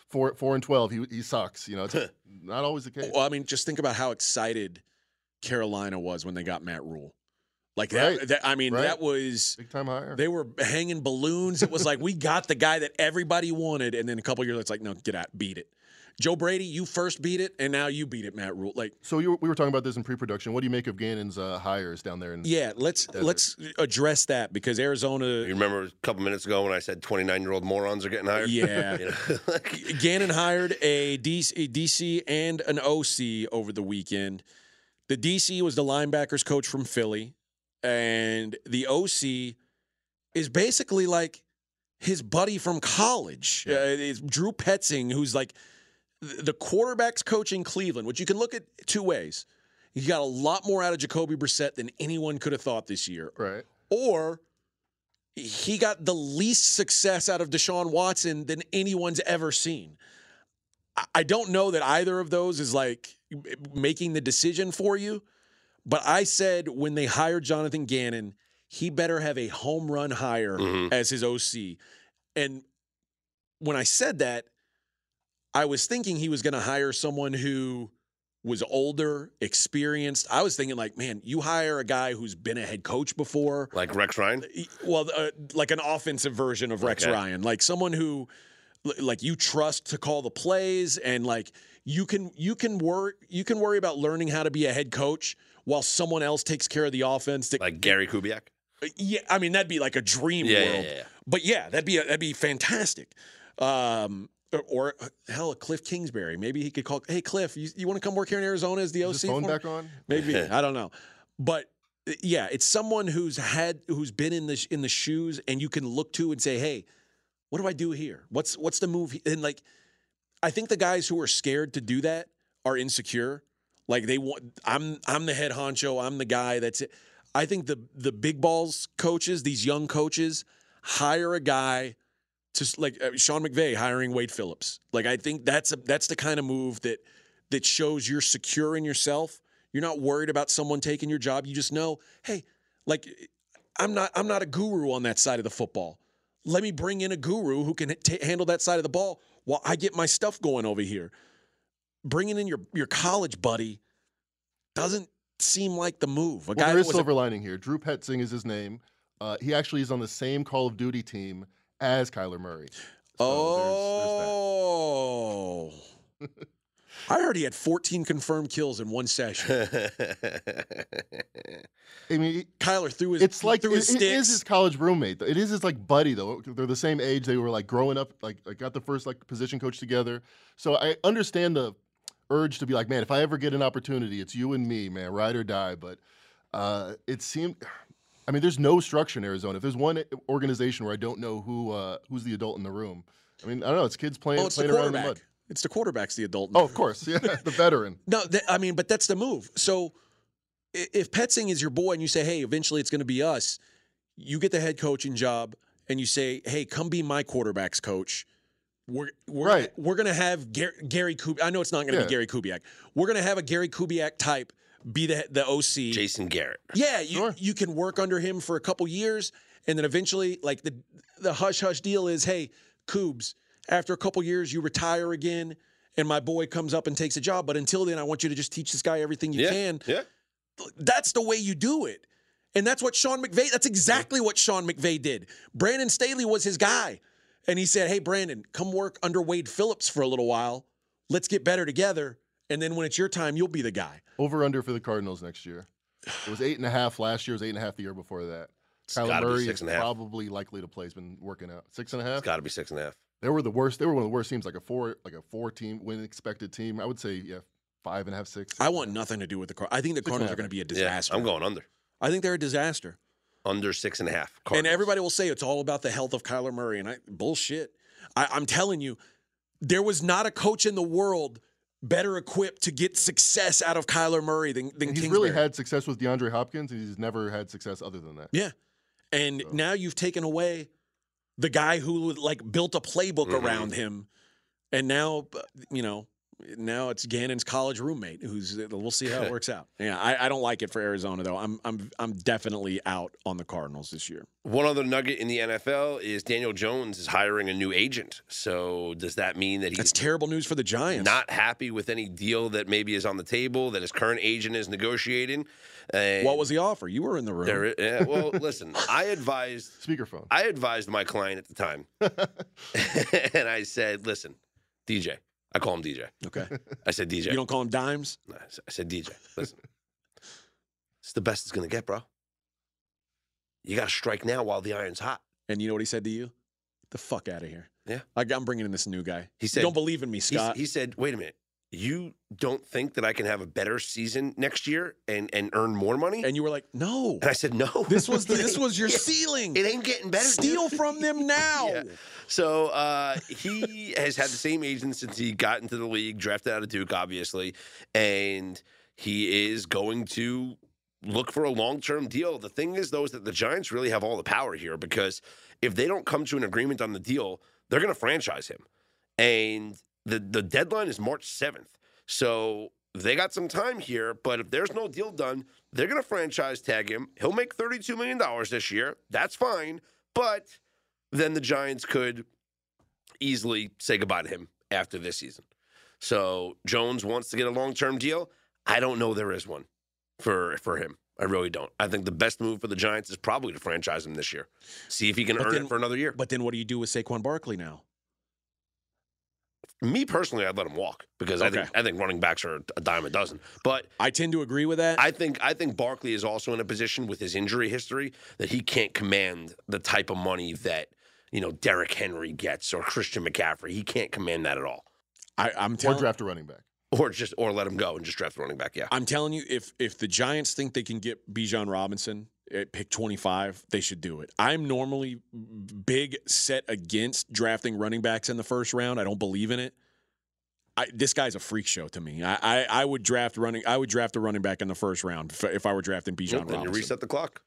four four and twelve, he he sucks. You know, it's not always the case. Well, I mean, just think about how excited Carolina was when they got Matt Rhule. Like that, Right. that I mean, Right. that was Big time hire. they were hanging balloons. It was like we got the guy that everybody wanted, and then a couple years later, it's like, no, get out, beat it. Joe Brady, you first beat it, and now you beat it, Matt Rhule. Like, so you we were talking about this in pre-production. What do you make of Gannon's uh, hires down there? In, yeah, let's Desert. let's address that because Arizona. You remember a couple minutes ago when I said 29 year old morons are getting hired? yeah. You know, like, Gannon hired a DC, a DC and an OC over the weekend. The DC was the linebackers coach from Philly, and the OC is basically like his buddy from college. Uh, it's Drew Petzing, who's like th- the quarterbacks coach in Cleveland, which you can look at two ways. He got a lot more out of Jacoby Brissett than anyone could have thought this year right. or he got the least success out of Deshaun Watson than anyone's ever seen. I- don't know that either of those is like making the decision for you, but I said when they hired Jonathan Gannon, he better have a home run hire Mhm. as his OC. And when I said that, I was thinking he was going to hire someone who was older, experienced. I was thinking like, man, you hire a guy who's been a head coach before, like Rex Ryan? well, uh, like an offensive version of Rex Okay. Ryan, like someone who, like you trust to call the plays, and like you can you can work you can worry about learning how to be a head coach while someone else takes care of the offense. To, Like Gary Kubiak? yeah, I mean that'd be like a dream yeah, world. yeah, yeah. But yeah, that'd be a, that'd be fantastic. Um, or, or uh, hell, Cliff Kingsbury. Maybe he could call. Hey, Cliff, you, you want to come work here in Arizona as the OC? Is his phone for back on? Maybe I don't know, but uh, yeah, it's someone who's had who's been in the in the shoes, and you can look to and say, "Hey, what do I do here? What's what's the move?" And like, I think the guys who are scared to do that are insecure. Like they want, I'm I'm the head honcho. I'm the guy. That's it. I think the the big balls coaches, these young coaches, hire a guy to like uh, Sean McVay hiring Wade Phillips. Like I think that's a that's the kind of move that that shows you're secure in yourself. You're not worried about someone taking your job. You just know, hey, like I'm not I'm not a guru on that side of the football. Let me bring in a guru who can ta handle that side of the ball while I get my stuff going over here. Bringing in your your college buddy doesn't seem like the move. A Well, guy there is was a- silver lining here. Drew Petzing is his name. Uh, he actually is on the same Call of Duty team as Kyler Murray. So oh. I heard he had 14 confirmed kills in one session. I mean, Kyler threw his it's like threw it, his it sticks. is his college roommate. though. It is his like buddy though. They're the same age. They were like growing up. Like, like got the first like position coach together. So I understand the urge to be like, man, if I ever get an opportunity, it's you and me, man, ride or die. But uh, it seemed. I mean, there's no structure in Arizona. If there's one organization where I don't know who uh, who's the adult in the room, I mean, I don't know. It's kids playing oh, playing around in the mud. It's the quarterback's the adult. Oh, of course, yeah, the veteran. No, I mean, but that's the move. So if Petzing is your boy and you say, hey, eventually it's going to be us, you get the head coaching job and you say, hey, come be my quarterback's coach. We're we're Right. we're gonna have Gary, Gary Kubiak. I know it's not gonna Yeah. be Gary Kubiak. We're gonna have a Gary Kubiak type be the the OC. Jason Garrett. Yeah, you Sure. you can work under him for a couple years, and then eventually, like the the hush hush deal is, hey, Coobs, after a couple years, you retire again, and my boy comes up and takes a job. But until then, I want you to just teach this guy everything you yeah. can. Yeah. That's the way you do it, and that's what Sean McVay. That's exactly what Sean McVay did. Brandon Staley was his guy, and he said, "Hey, Brandon, come work under Wade Phillips for a little while. Let's get better together." And then when it's your time, you'll be the guy. Over under for the Cardinals next year. It was eight and a half last year. It was eight and a half the year before that. It's Kyler Murray six is a half. probably likely to play. Has been working out six and a half. It's got to be six and a half. They were the worst. They were one of the worst teams, like a four, like a four team win expected team. I would say, yeah, five and a half, six. I want nothing to do with the Cardinals. I think the Six Cardinals are going to be a Yeah. disaster. I'm going under. I think they're a disaster. Under six and a half. And everybody will say it's all about the health of Kyler Murray. And I bullshit. I, I'm telling you, there was not a coach in the world better equipped to get success out of Kyler Murray than, than And he's Kingsbury. really had success with DeAndre Hopkins, and he's never had success other than that. Yeah. And So- now you've taken away the guy who like built a playbook Mhm. around him, and now you know now it's Gannon's college roommate. Who's uh, we'll see how it works out. Yeah, I, I don't like it for Arizona though. I'm I'm I'm definitely out on the Cardinals this year. One other nugget in the NFL is Daniel Jones is hiring a new agent. So does that mean that That's he's terrible news for the Giants. not happy with any deal that maybe is on the table that his current agent is negotiating? And what was the offer? You were in the room. there? Yeah, well, listen, I advised Speakerphone. I advised my client at the time, and I said, "Listen, DJ." I call him DJ. okay. I said, DJ. You don't call him dimes. No, I said, DJ, listen, it's the best it's gonna get, bro. You got to strike now while the iron's hot. And you know what he said to you? The fuck out of here. Yeah. I, I'm bringing in this new guy. He you said- don't believe in me, He, s- Scott. he said, "Wait a minute, you don't think that I can have a better season next year and and earn more money?" and you were like, no. And I said, "No, This was the, this was your ceiling. It ain't getting better. dude." Steal from them now. Yeah. So uh, he has had the same agent since he got into the league, drafted out of Duke, obviously, and he is going to look for a long term deal. The thing is, though, is that the Giants really have all the power here because if they don't come to an agreement on the deal, they're going to franchise him, and the the deadline is March seventh. So they got some time here, but if there's no deal done, they're going to franchise tag him. He'll make $32 million this year. That's fine. But then the Giants could easily say goodbye to him after this season. So Jones wants to get a long term deal. I don't know there is one for for him. I really don't. I think the best move for the Giants is probably to franchise him this year. See if he can But earn then- it for another year. But then what do you do with Saquon Barkley now? Me personally, I'd let him walk because I think I think running backs are a dime a dozen. But I tend to agree with that. I think I think Barkley is also in a position with his injury history that he can't command the type of money that you know Derrick Henry gets or Christian McCaffrey. He can't command that at all. I, I'm or telling draft a running back. Or just or let him go and just draft the running back. Yeah. I'm telling you, if if the Giants think they can get Bijan Robinson at Eh, pick 25, they should do it. I'm normally big set against drafting running backs in the first round. I don't believe in it. I, this guy's a freak show to me. I, I, I would draft running. I would draft a running back in the first round if, if I were drafting Bijan Well, then Robinson. you reset the clock.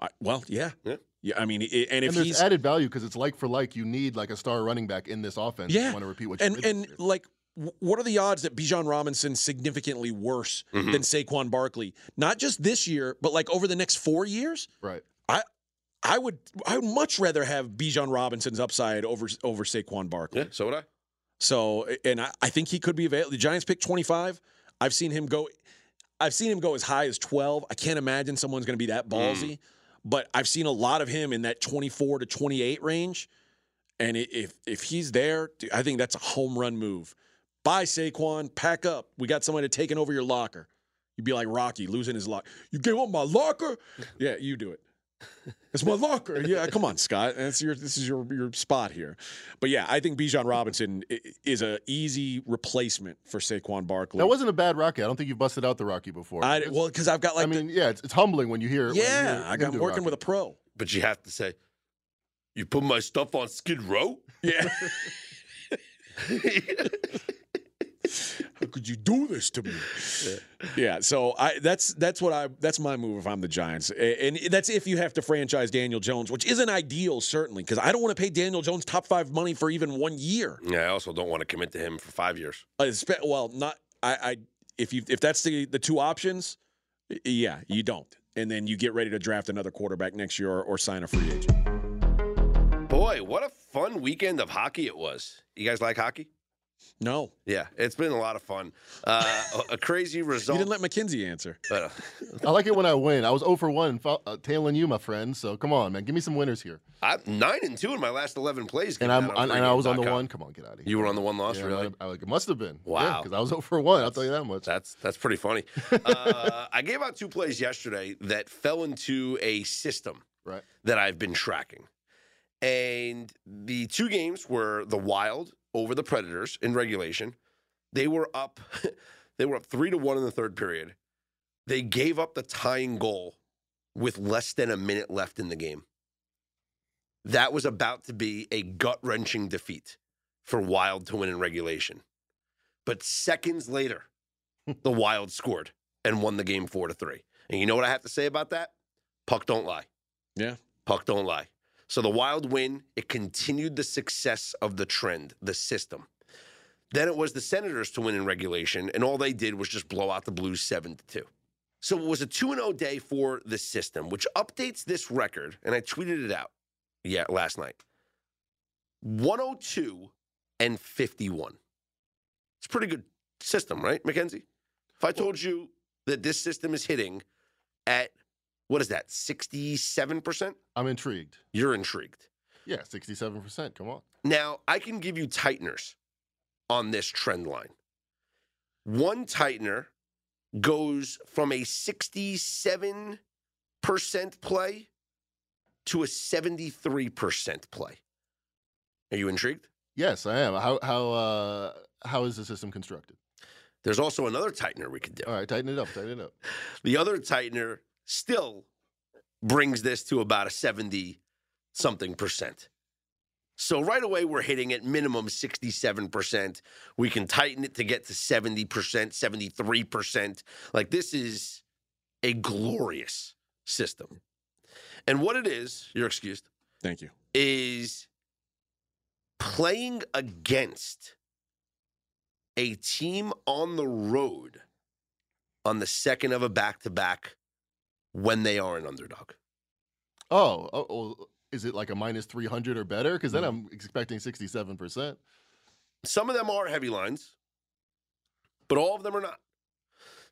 I, well, yeah, Yeah. yeah. I mean, i- and And if there's he's added value because it's like for like. You need like a star running back in this offense. if Yeah. Want to repeat what you and and like, w- what are the odds that Bijan Robinson's significantly worse Mhm. than Saquon Barkley? Not just this year, but like over the next four years. right. I I would I would much rather have Bijan Robinson's upside over over Saquon Barkley. Yeah. So would I. So and I, I think he could be available. The Giants pick 25. I've seen him go I've seen him go as high as 12. I can't imagine someone's going to be that ballsy, but I've seen a lot of him in that 24 to 28 range. And if if he's there, I think that's a home run move. Bye Saquon, pack up. We got somebody taking over your locker. You'd be like Rocky losing his locker. You gave up my locker? Yeah, you do it. It's my locker. Yeah, come on, Scott. That's your this is your your spot here. But yeah, I think Bijan Robinson is a easy replacement for Saquon Barkley. That wasn't a bad Rocky. I don't think you've busted out the Rocky before. I, well because I've got like I mean, yeah, it's, it's humbling when you hear. the, when you hear yeah, I him got do working Rocky. with a pro. But you have to say, you put my stuff on Skid Row. Yeah. How could you do this to me? Yeah. so I that's that's what I that's my move if I'm the Giants, and that's if you have to franchise Daniel Jones, which isn't ideal certainly because I don't want to pay Daniel Jones top five money for even one year. Yeah, I also don't want to commit to him for five years. Uh, spe- well, not I, I if you if that's the the two options, yeah, you don't, and then you get ready to draft another quarterback next year or, or sign a free agent. Boy, what a fun weekend of hockey it was. You guys like hockey? No, Yeah, it's been a lot of fun. Uh, a, crazy result. you didn't let Mackenzie answer. Uh, I like it when I win. I was 0 for 1, fo- uh, tailing you, my friend. So come on, man. Give me some winners here. I'm nine and two in my last eleven plays. And I'm on and I was on the pregame.com. one. Come on, get out of here. You were on the one loss, Yeah, really? I, I, it must have been. Wow. Because I was 0 for 1. I'll tell you that much. That's that's pretty funny. uh, I gave out two plays yesterday that fell into a system Right. that I've been tracking, and the two games were the Wild over the Predators in regulation. They were up, they were up three to one in the third period. They gave up the tying goal with less than a minute left in the game. That was about to be a gut wrenching defeat for Wild to win in regulation. But seconds later, the Wild scored and won the game four to three. And you know what I have to say about that? Puck don't lie. Yeah. Puck don't lie. So the Wild win, it continued the success of the trend, the system. Then it was the Senators to win in regulation, and all they did was just blow out the Blues 7 to 2. So it was a 2 0 day for the system, which updates this record, and I tweeted it out yeah, last night. 102 and 51. It's a pretty good system, right, Mackenzie? If I told you that this system is hitting at what is that, 67%? I'm intrigued. You're intrigued. Yeah, 67%. Come on. Now, I can give you tighteners on this trend line. One tightener goes from a 67% play to a 73% play. Are you intrigued? Yes, I am. How how uh, how is the system constructed? There's also another tightener we could do. All right, tighten it up. Tighten it up. The other tightener still brings this to about a 70 something percent. So right away, we're hitting at minimum 67%. We can tighten it to get to 70%, 73%. Like this is a glorious system. And what it is, you're excused, Thank you. is playing against a team on the road on the second of a back to back when they are an underdog. Oh, oh, oh, is it like a minus 300 or better? Because then Mm. I'm expecting 67%. Some of them are heavy lines, but all of them are not.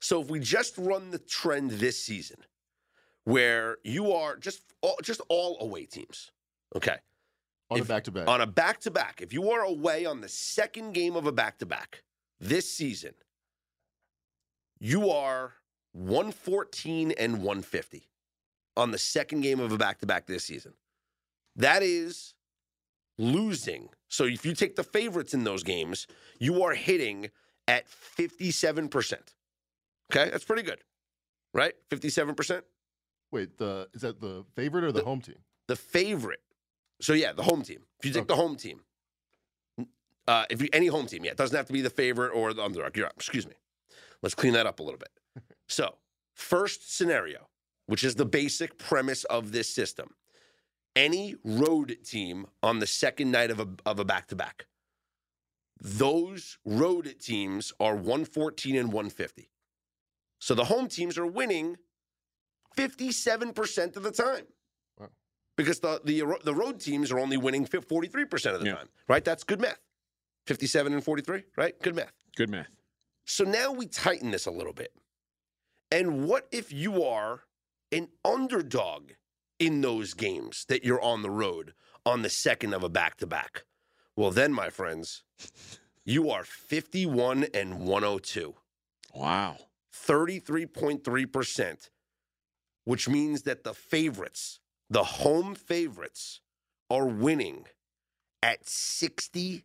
So if we just run the trend this season, where you are just all, just all away teams, okay, On If- a back to back. on a back to back, if you are away on the second game of a back to back this season, you are 114 and 150 on the second game of a back to back this season. That is losing. So if you take the favorites in those games, you are hitting at 57%. Okay, that's pretty good, right? 57%. Wait, the is that the favorite or the, The- home team? the favorite. So yeah, the home team. If you take the home team, uh, if you any home team, yeah, it doesn't have to be the favorite or the underdog. You're, up. excuse me. Let's clean that up a little bit. So first scenario, which is the basic premise of this system, any road team on the second night of a of a back to back, those road teams are 114 and 150. So the home teams are winning 57% of the time because the the the road teams are only winning 43% of the Yeah. time, right? That's good math. 57 and 43, right? Good math. Good math. So now we tighten this a little bit. And what if you are an underdog in those games that you're on the road on the second of a back to back? Well, then, my friends, you are 51 and 102. Wow. 33.3%, which means that the favorites, the home favorites, are winning at 67%.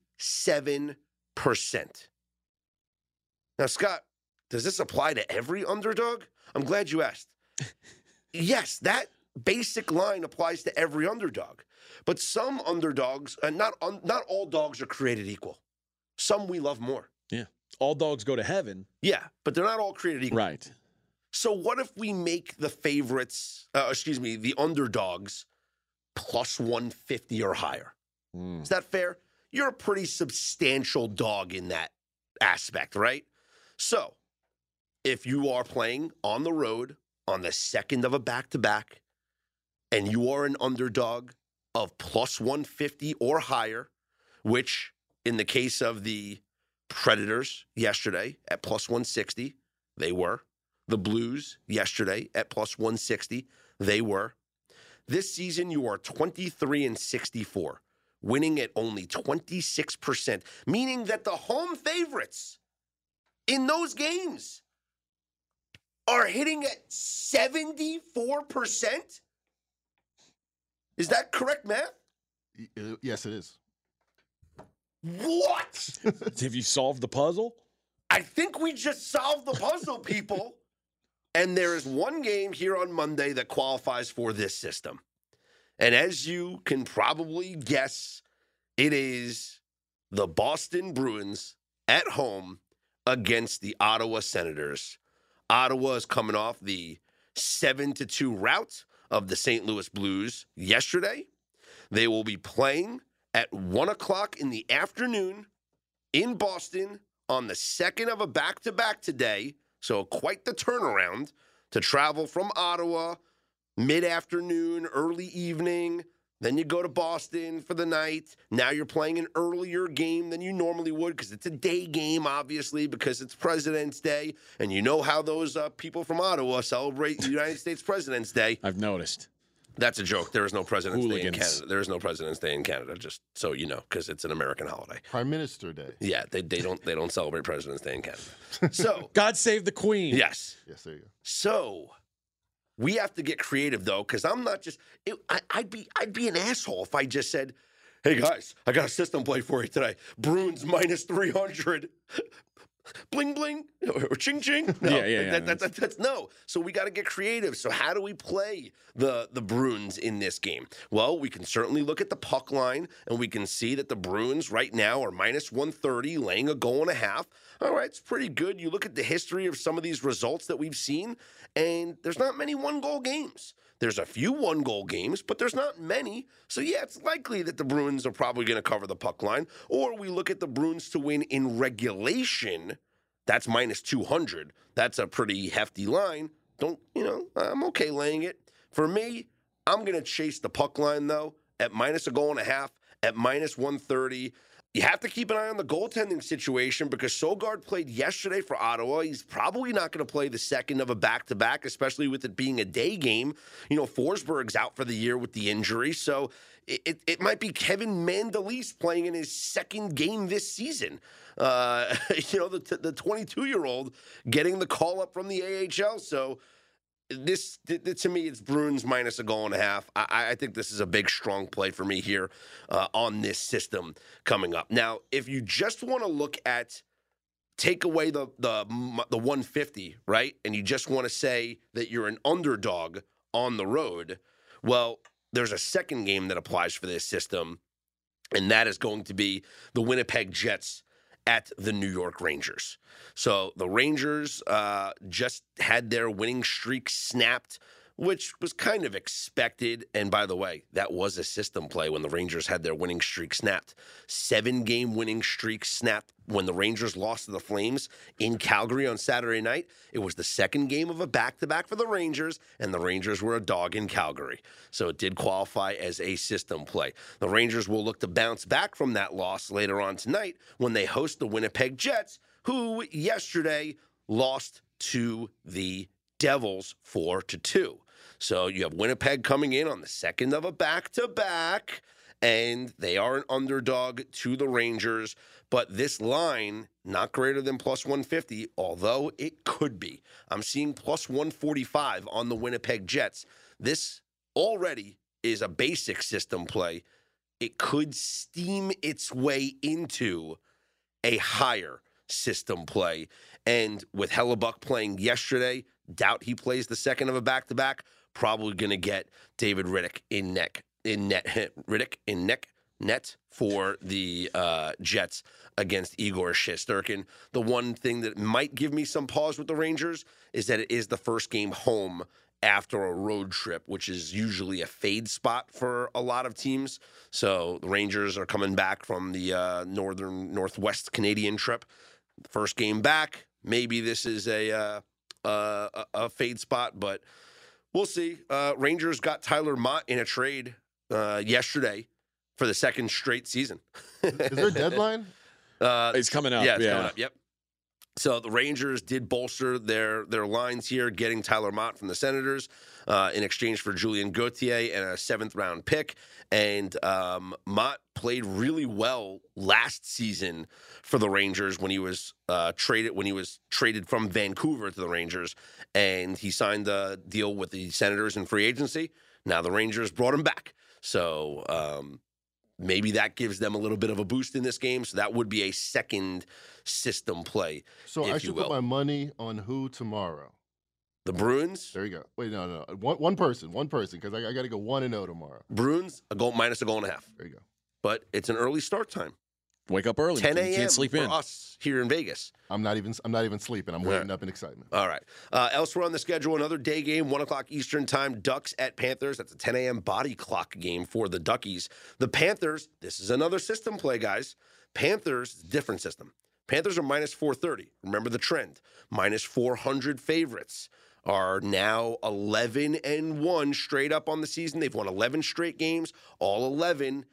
Now, Scott, does this apply to every underdog? I'm glad you asked. yes, that basic line applies to every underdog. But some underdogs, and not, not all dogs are created equal. Some we love more. Yeah. All dogs go to heaven. Yeah, but they're not all created equal. Right. So what if we make the favorites, uh, excuse me, the underdogs plus 150 or higher? Mm. Is that fair? You're a pretty substantial dog in that aspect, right? So if you are playing on the road on the second of a back to back and you are an underdog of plus 150 or higher, which in the case of the Predators yesterday at plus 160, they were. The Blues yesterday at plus 160, they were. This season, you are 23 and 64, winning at only 26%, meaning that the home favorites in those games are hitting at 74%. Is that correct, Matt? Uh, Yes, it is. What? Have you solved the puzzle? I think we just solved the puzzle, people. and there is one game here on Monday that qualifies for this system. And as you can probably guess, it is the Boston Bruins at home against the Ottawa Senators. Ottawa is coming off the 7 to 2 rout of the St. Louis Blues yesterday. They will be playing at one o'clock in the afternoon in Boston on the second of a back to back today. So, quite the turnaround to travel from Ottawa mid afternoon, early evening. Then you go to Boston for the night. Now you're playing an earlier game than you normally would because it's a day game, obviously, because it's President's Day. And you know how those uh, people from Ottawa celebrate the United States President's Day. I've noticed. That's a joke. There is no President's Day in Canada. There is no President's Day in Canada, just so you know, because it's an American holiday. Prime Minister Day. Yeah, they, they don't they don't celebrate President's Day in Canada. So God save the Queen. yes, Yes, there you go. so we have to get creative though, because I'm not just. It, I, I'd be I'd be an asshole if I just said, "Hey guys, I got a system play for you today. Bruins minus minus three hundred. Bling bling or ching ching. No, Yeah, yeah, yeah. That, that, that- that's no. So we got to get creative. So how do we play the the Bruins in this game? Well, we can certainly look at the puck line and we can see that the Bruins right now are minus one thirty, laying a goal and a half. All right, it's pretty good. You look at the history of some of these results that we've seen, and there's not many one goal games. There's a few one goal games, but there's not many. So, yeah, it's likely that the Bruins are probably going to cover the puck line. Or we look at the Bruins to win in regulation. That's minus 200. That's a pretty hefty line. Don't, you know, I'm okay laying it. For me, I'm going to chase the puck line, though, at minus a goal and a half, at minus 130. You have to keep an eye on the goaltending situation because Sogaard played yesterday for Ottawa. He's probably not going to play the second of a back to back, especially with it being a day game. You know, Forsberg's out for the year with the injury. So it, it, it might be Kevin Mandolese playing in his second game this season. Uh, you know, the the 22 year old getting the call up from the AHL. So this th- th- to me, it's Bruins minus a goal and a half. I, I think this is a big, strong play for me here uh, on this system coming up. Now, if you just want to look at take away the the the 150, right, and you just want to say that you're an underdog on the road, well, there's a second game that applies for this system, and that is going to be the Winnipeg Jets at the New York Rangers. So the Rangers uh, just had their winning streak snapped, which was kind of expected. And by the way, that was a system play when the Rangers had their winning streak snapped. Seven game winning streak snapped when the Rangers lost to the Flames in Calgary on Saturday night. It was the second game of a back to back for the Rangers, and the Rangers were a dog in Calgary. So it did qualify as a system play. The Rangers will look to bounce back from that loss later on tonight when they host the Winnipeg Jets, who yesterday lost to the Devils 4 to 2. So you have Winnipeg coming in on the second of a back to back, and they are an underdog to the Rangers. But this line, not greater than plus 150, although it could be. I'm seeing plus 145 on the Winnipeg Jets. This already is a basic system play. It could steam its way into a higher system play. And with Hellebuyck playing yesterday, doubt he plays the second of a back to back. Probably going to get David Rittich in neck in net Rittich in neck net for the uh, Jets against Igor Shesturkin. The one thing that might give me some pause with the Rangers is that it is the first game home after a road trip, which is usually a fade spot for a lot of teams. So the Rangers are coming back from the uh, northern northwest Canadian trip. First game back. Maybe this is a uh, uh, a, a fade spot, but we'll see. Uh, Rangers got Tyler Motte in a trade uh, yesterday for the second straight season. Is there a deadline? Uh, It's coming up. yeah, Yeah, coming up. Yep. So the Rangers did bolster their their lines here, getting Tyler Motte from the Senators uh, in exchange for Julian Gauthier and a seventh round pick. And um, Motte played really well last season for the Rangers when he was uh, traded when he was traded from Vancouver to the Rangers, and he signed a deal with the Senators in free agency. Now the Rangers brought him back, so um, maybe that gives them a little bit of a boost in this game. So that would be a second system play. So I should put my money on who tomorrow? The Bruins, There you go. Wait, no, no, one one person, one person, because I, I got to go one and zero tomorrow. Bruins, a goal minus a goal and a half. There you go. But it's an early start time. Wake up early. 10 You a.m. can't sleep for in. us here in Vegas. I'm not even I'm not even sleeping. I'm waiting up in excitement. All right. Uh, elsewhere on the schedule, another day game, 1 o'clock Eastern Time, Ducks at Panthers. That's a 10 a.m. body clock game for the Duckies. The Panthers, this is another system play, guys. Panthers, different system. Panthers are minus 430. Remember the trend. Minus 400 favorites are now 11 and 1 straight up on the season. They've won 11 straight games. All 11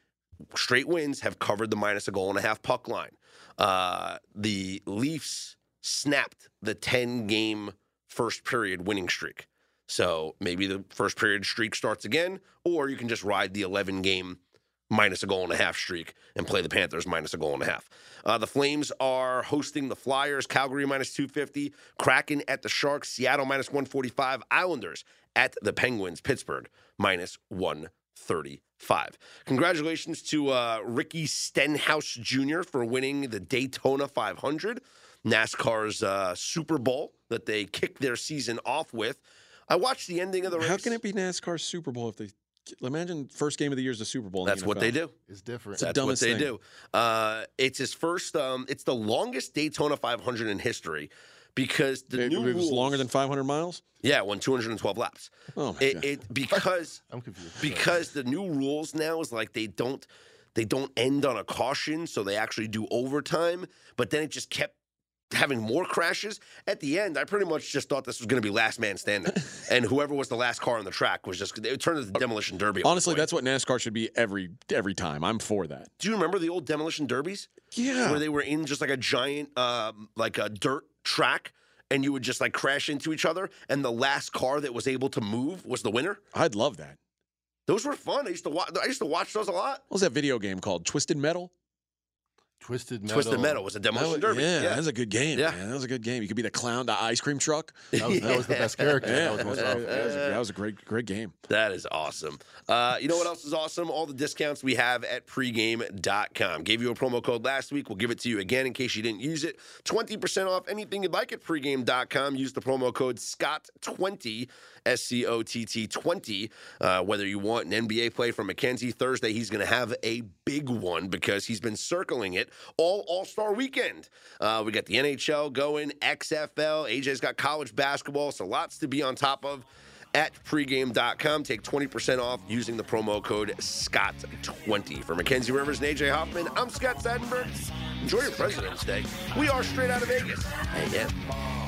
straight wins have covered the minus a goal and a half puck line. Uh, the Leafs snapped the 10 game first period winning streak. So maybe the first period streak starts again, or you can just ride the 11 game minus a goal and a half streak and play the Panthers minus a goal and a half. Uh, the Flames are hosting the Flyers, Calgary minus 250, Kraken at the Sharks, Seattle minus 145, Islanders at the Penguins, Pittsburgh minus 135. Congratulations to uh, Ricky Stenhouse Jr. for winning the Daytona 500, NASCAR's uh, Super Bowl that they kicked their season off with. I watched the ending of the race. How can it be NASCAR Super Bowl if they imagine first game of the year is the Super Bowl? in the That's what they do. It's different. the That's what dumbest they thing. do. Uh, it's his first. Um, it's the longest Daytona 500 in history because the It, new it was rules, longer than 500 miles. yeah, it won 212 laps. Oh my It, god! it because I'm confused. because the new rules now is like they don't they don't end on a caution, so they actually do overtime. But then it just kept having more crashes. At the end, I pretty much just thought this was going to be last man standing, and whoever was the last car on the track was just it turned into the demolition derby. Honestly, that's what NASCAR should be every every time. I'm for that. Do you remember the old demolition derbies? Yeah. where they were in just like a giant, um, like a dirt track, and you would just like crash into each other, and the last car that was able to move was the winner. I'd love that. Those were fun. I used to watch. I used to watch those a lot. What was that video game called? Twisted Metal. Twisted metal. Twisted Metal was a That demolition was- derby. yeah, Yeah, that was a good game. Yeah. man. that was a good game. You could be the clown, the ice cream truck. That was, that was the best character. Yeah, That was most that, was, that was a great, great game. That is awesome. Uh, you know what else is awesome? All the discounts we have at pregame.com. Gave you a promo code last week. We'll give it to you again in case you didn't use it. 20% off anything you'd like at pregame.com. Use the promo code SCOTT20, S C O T T 20. Uh, whether you want an NBA play from Mackenzie Thursday, he's going to have a big one because he's been circling it all All Star weekend. Uh, we got the NHL going, XFL. AJ's got college basketball, so lots to be on top of at pregame.com. Take 20% off using the promo code SCOTT20. For Mackenzie Rivers and AJ Hoffman, I'm Scott Seidenberg. Enjoy your President's Day. We are straight out of Vegas. AM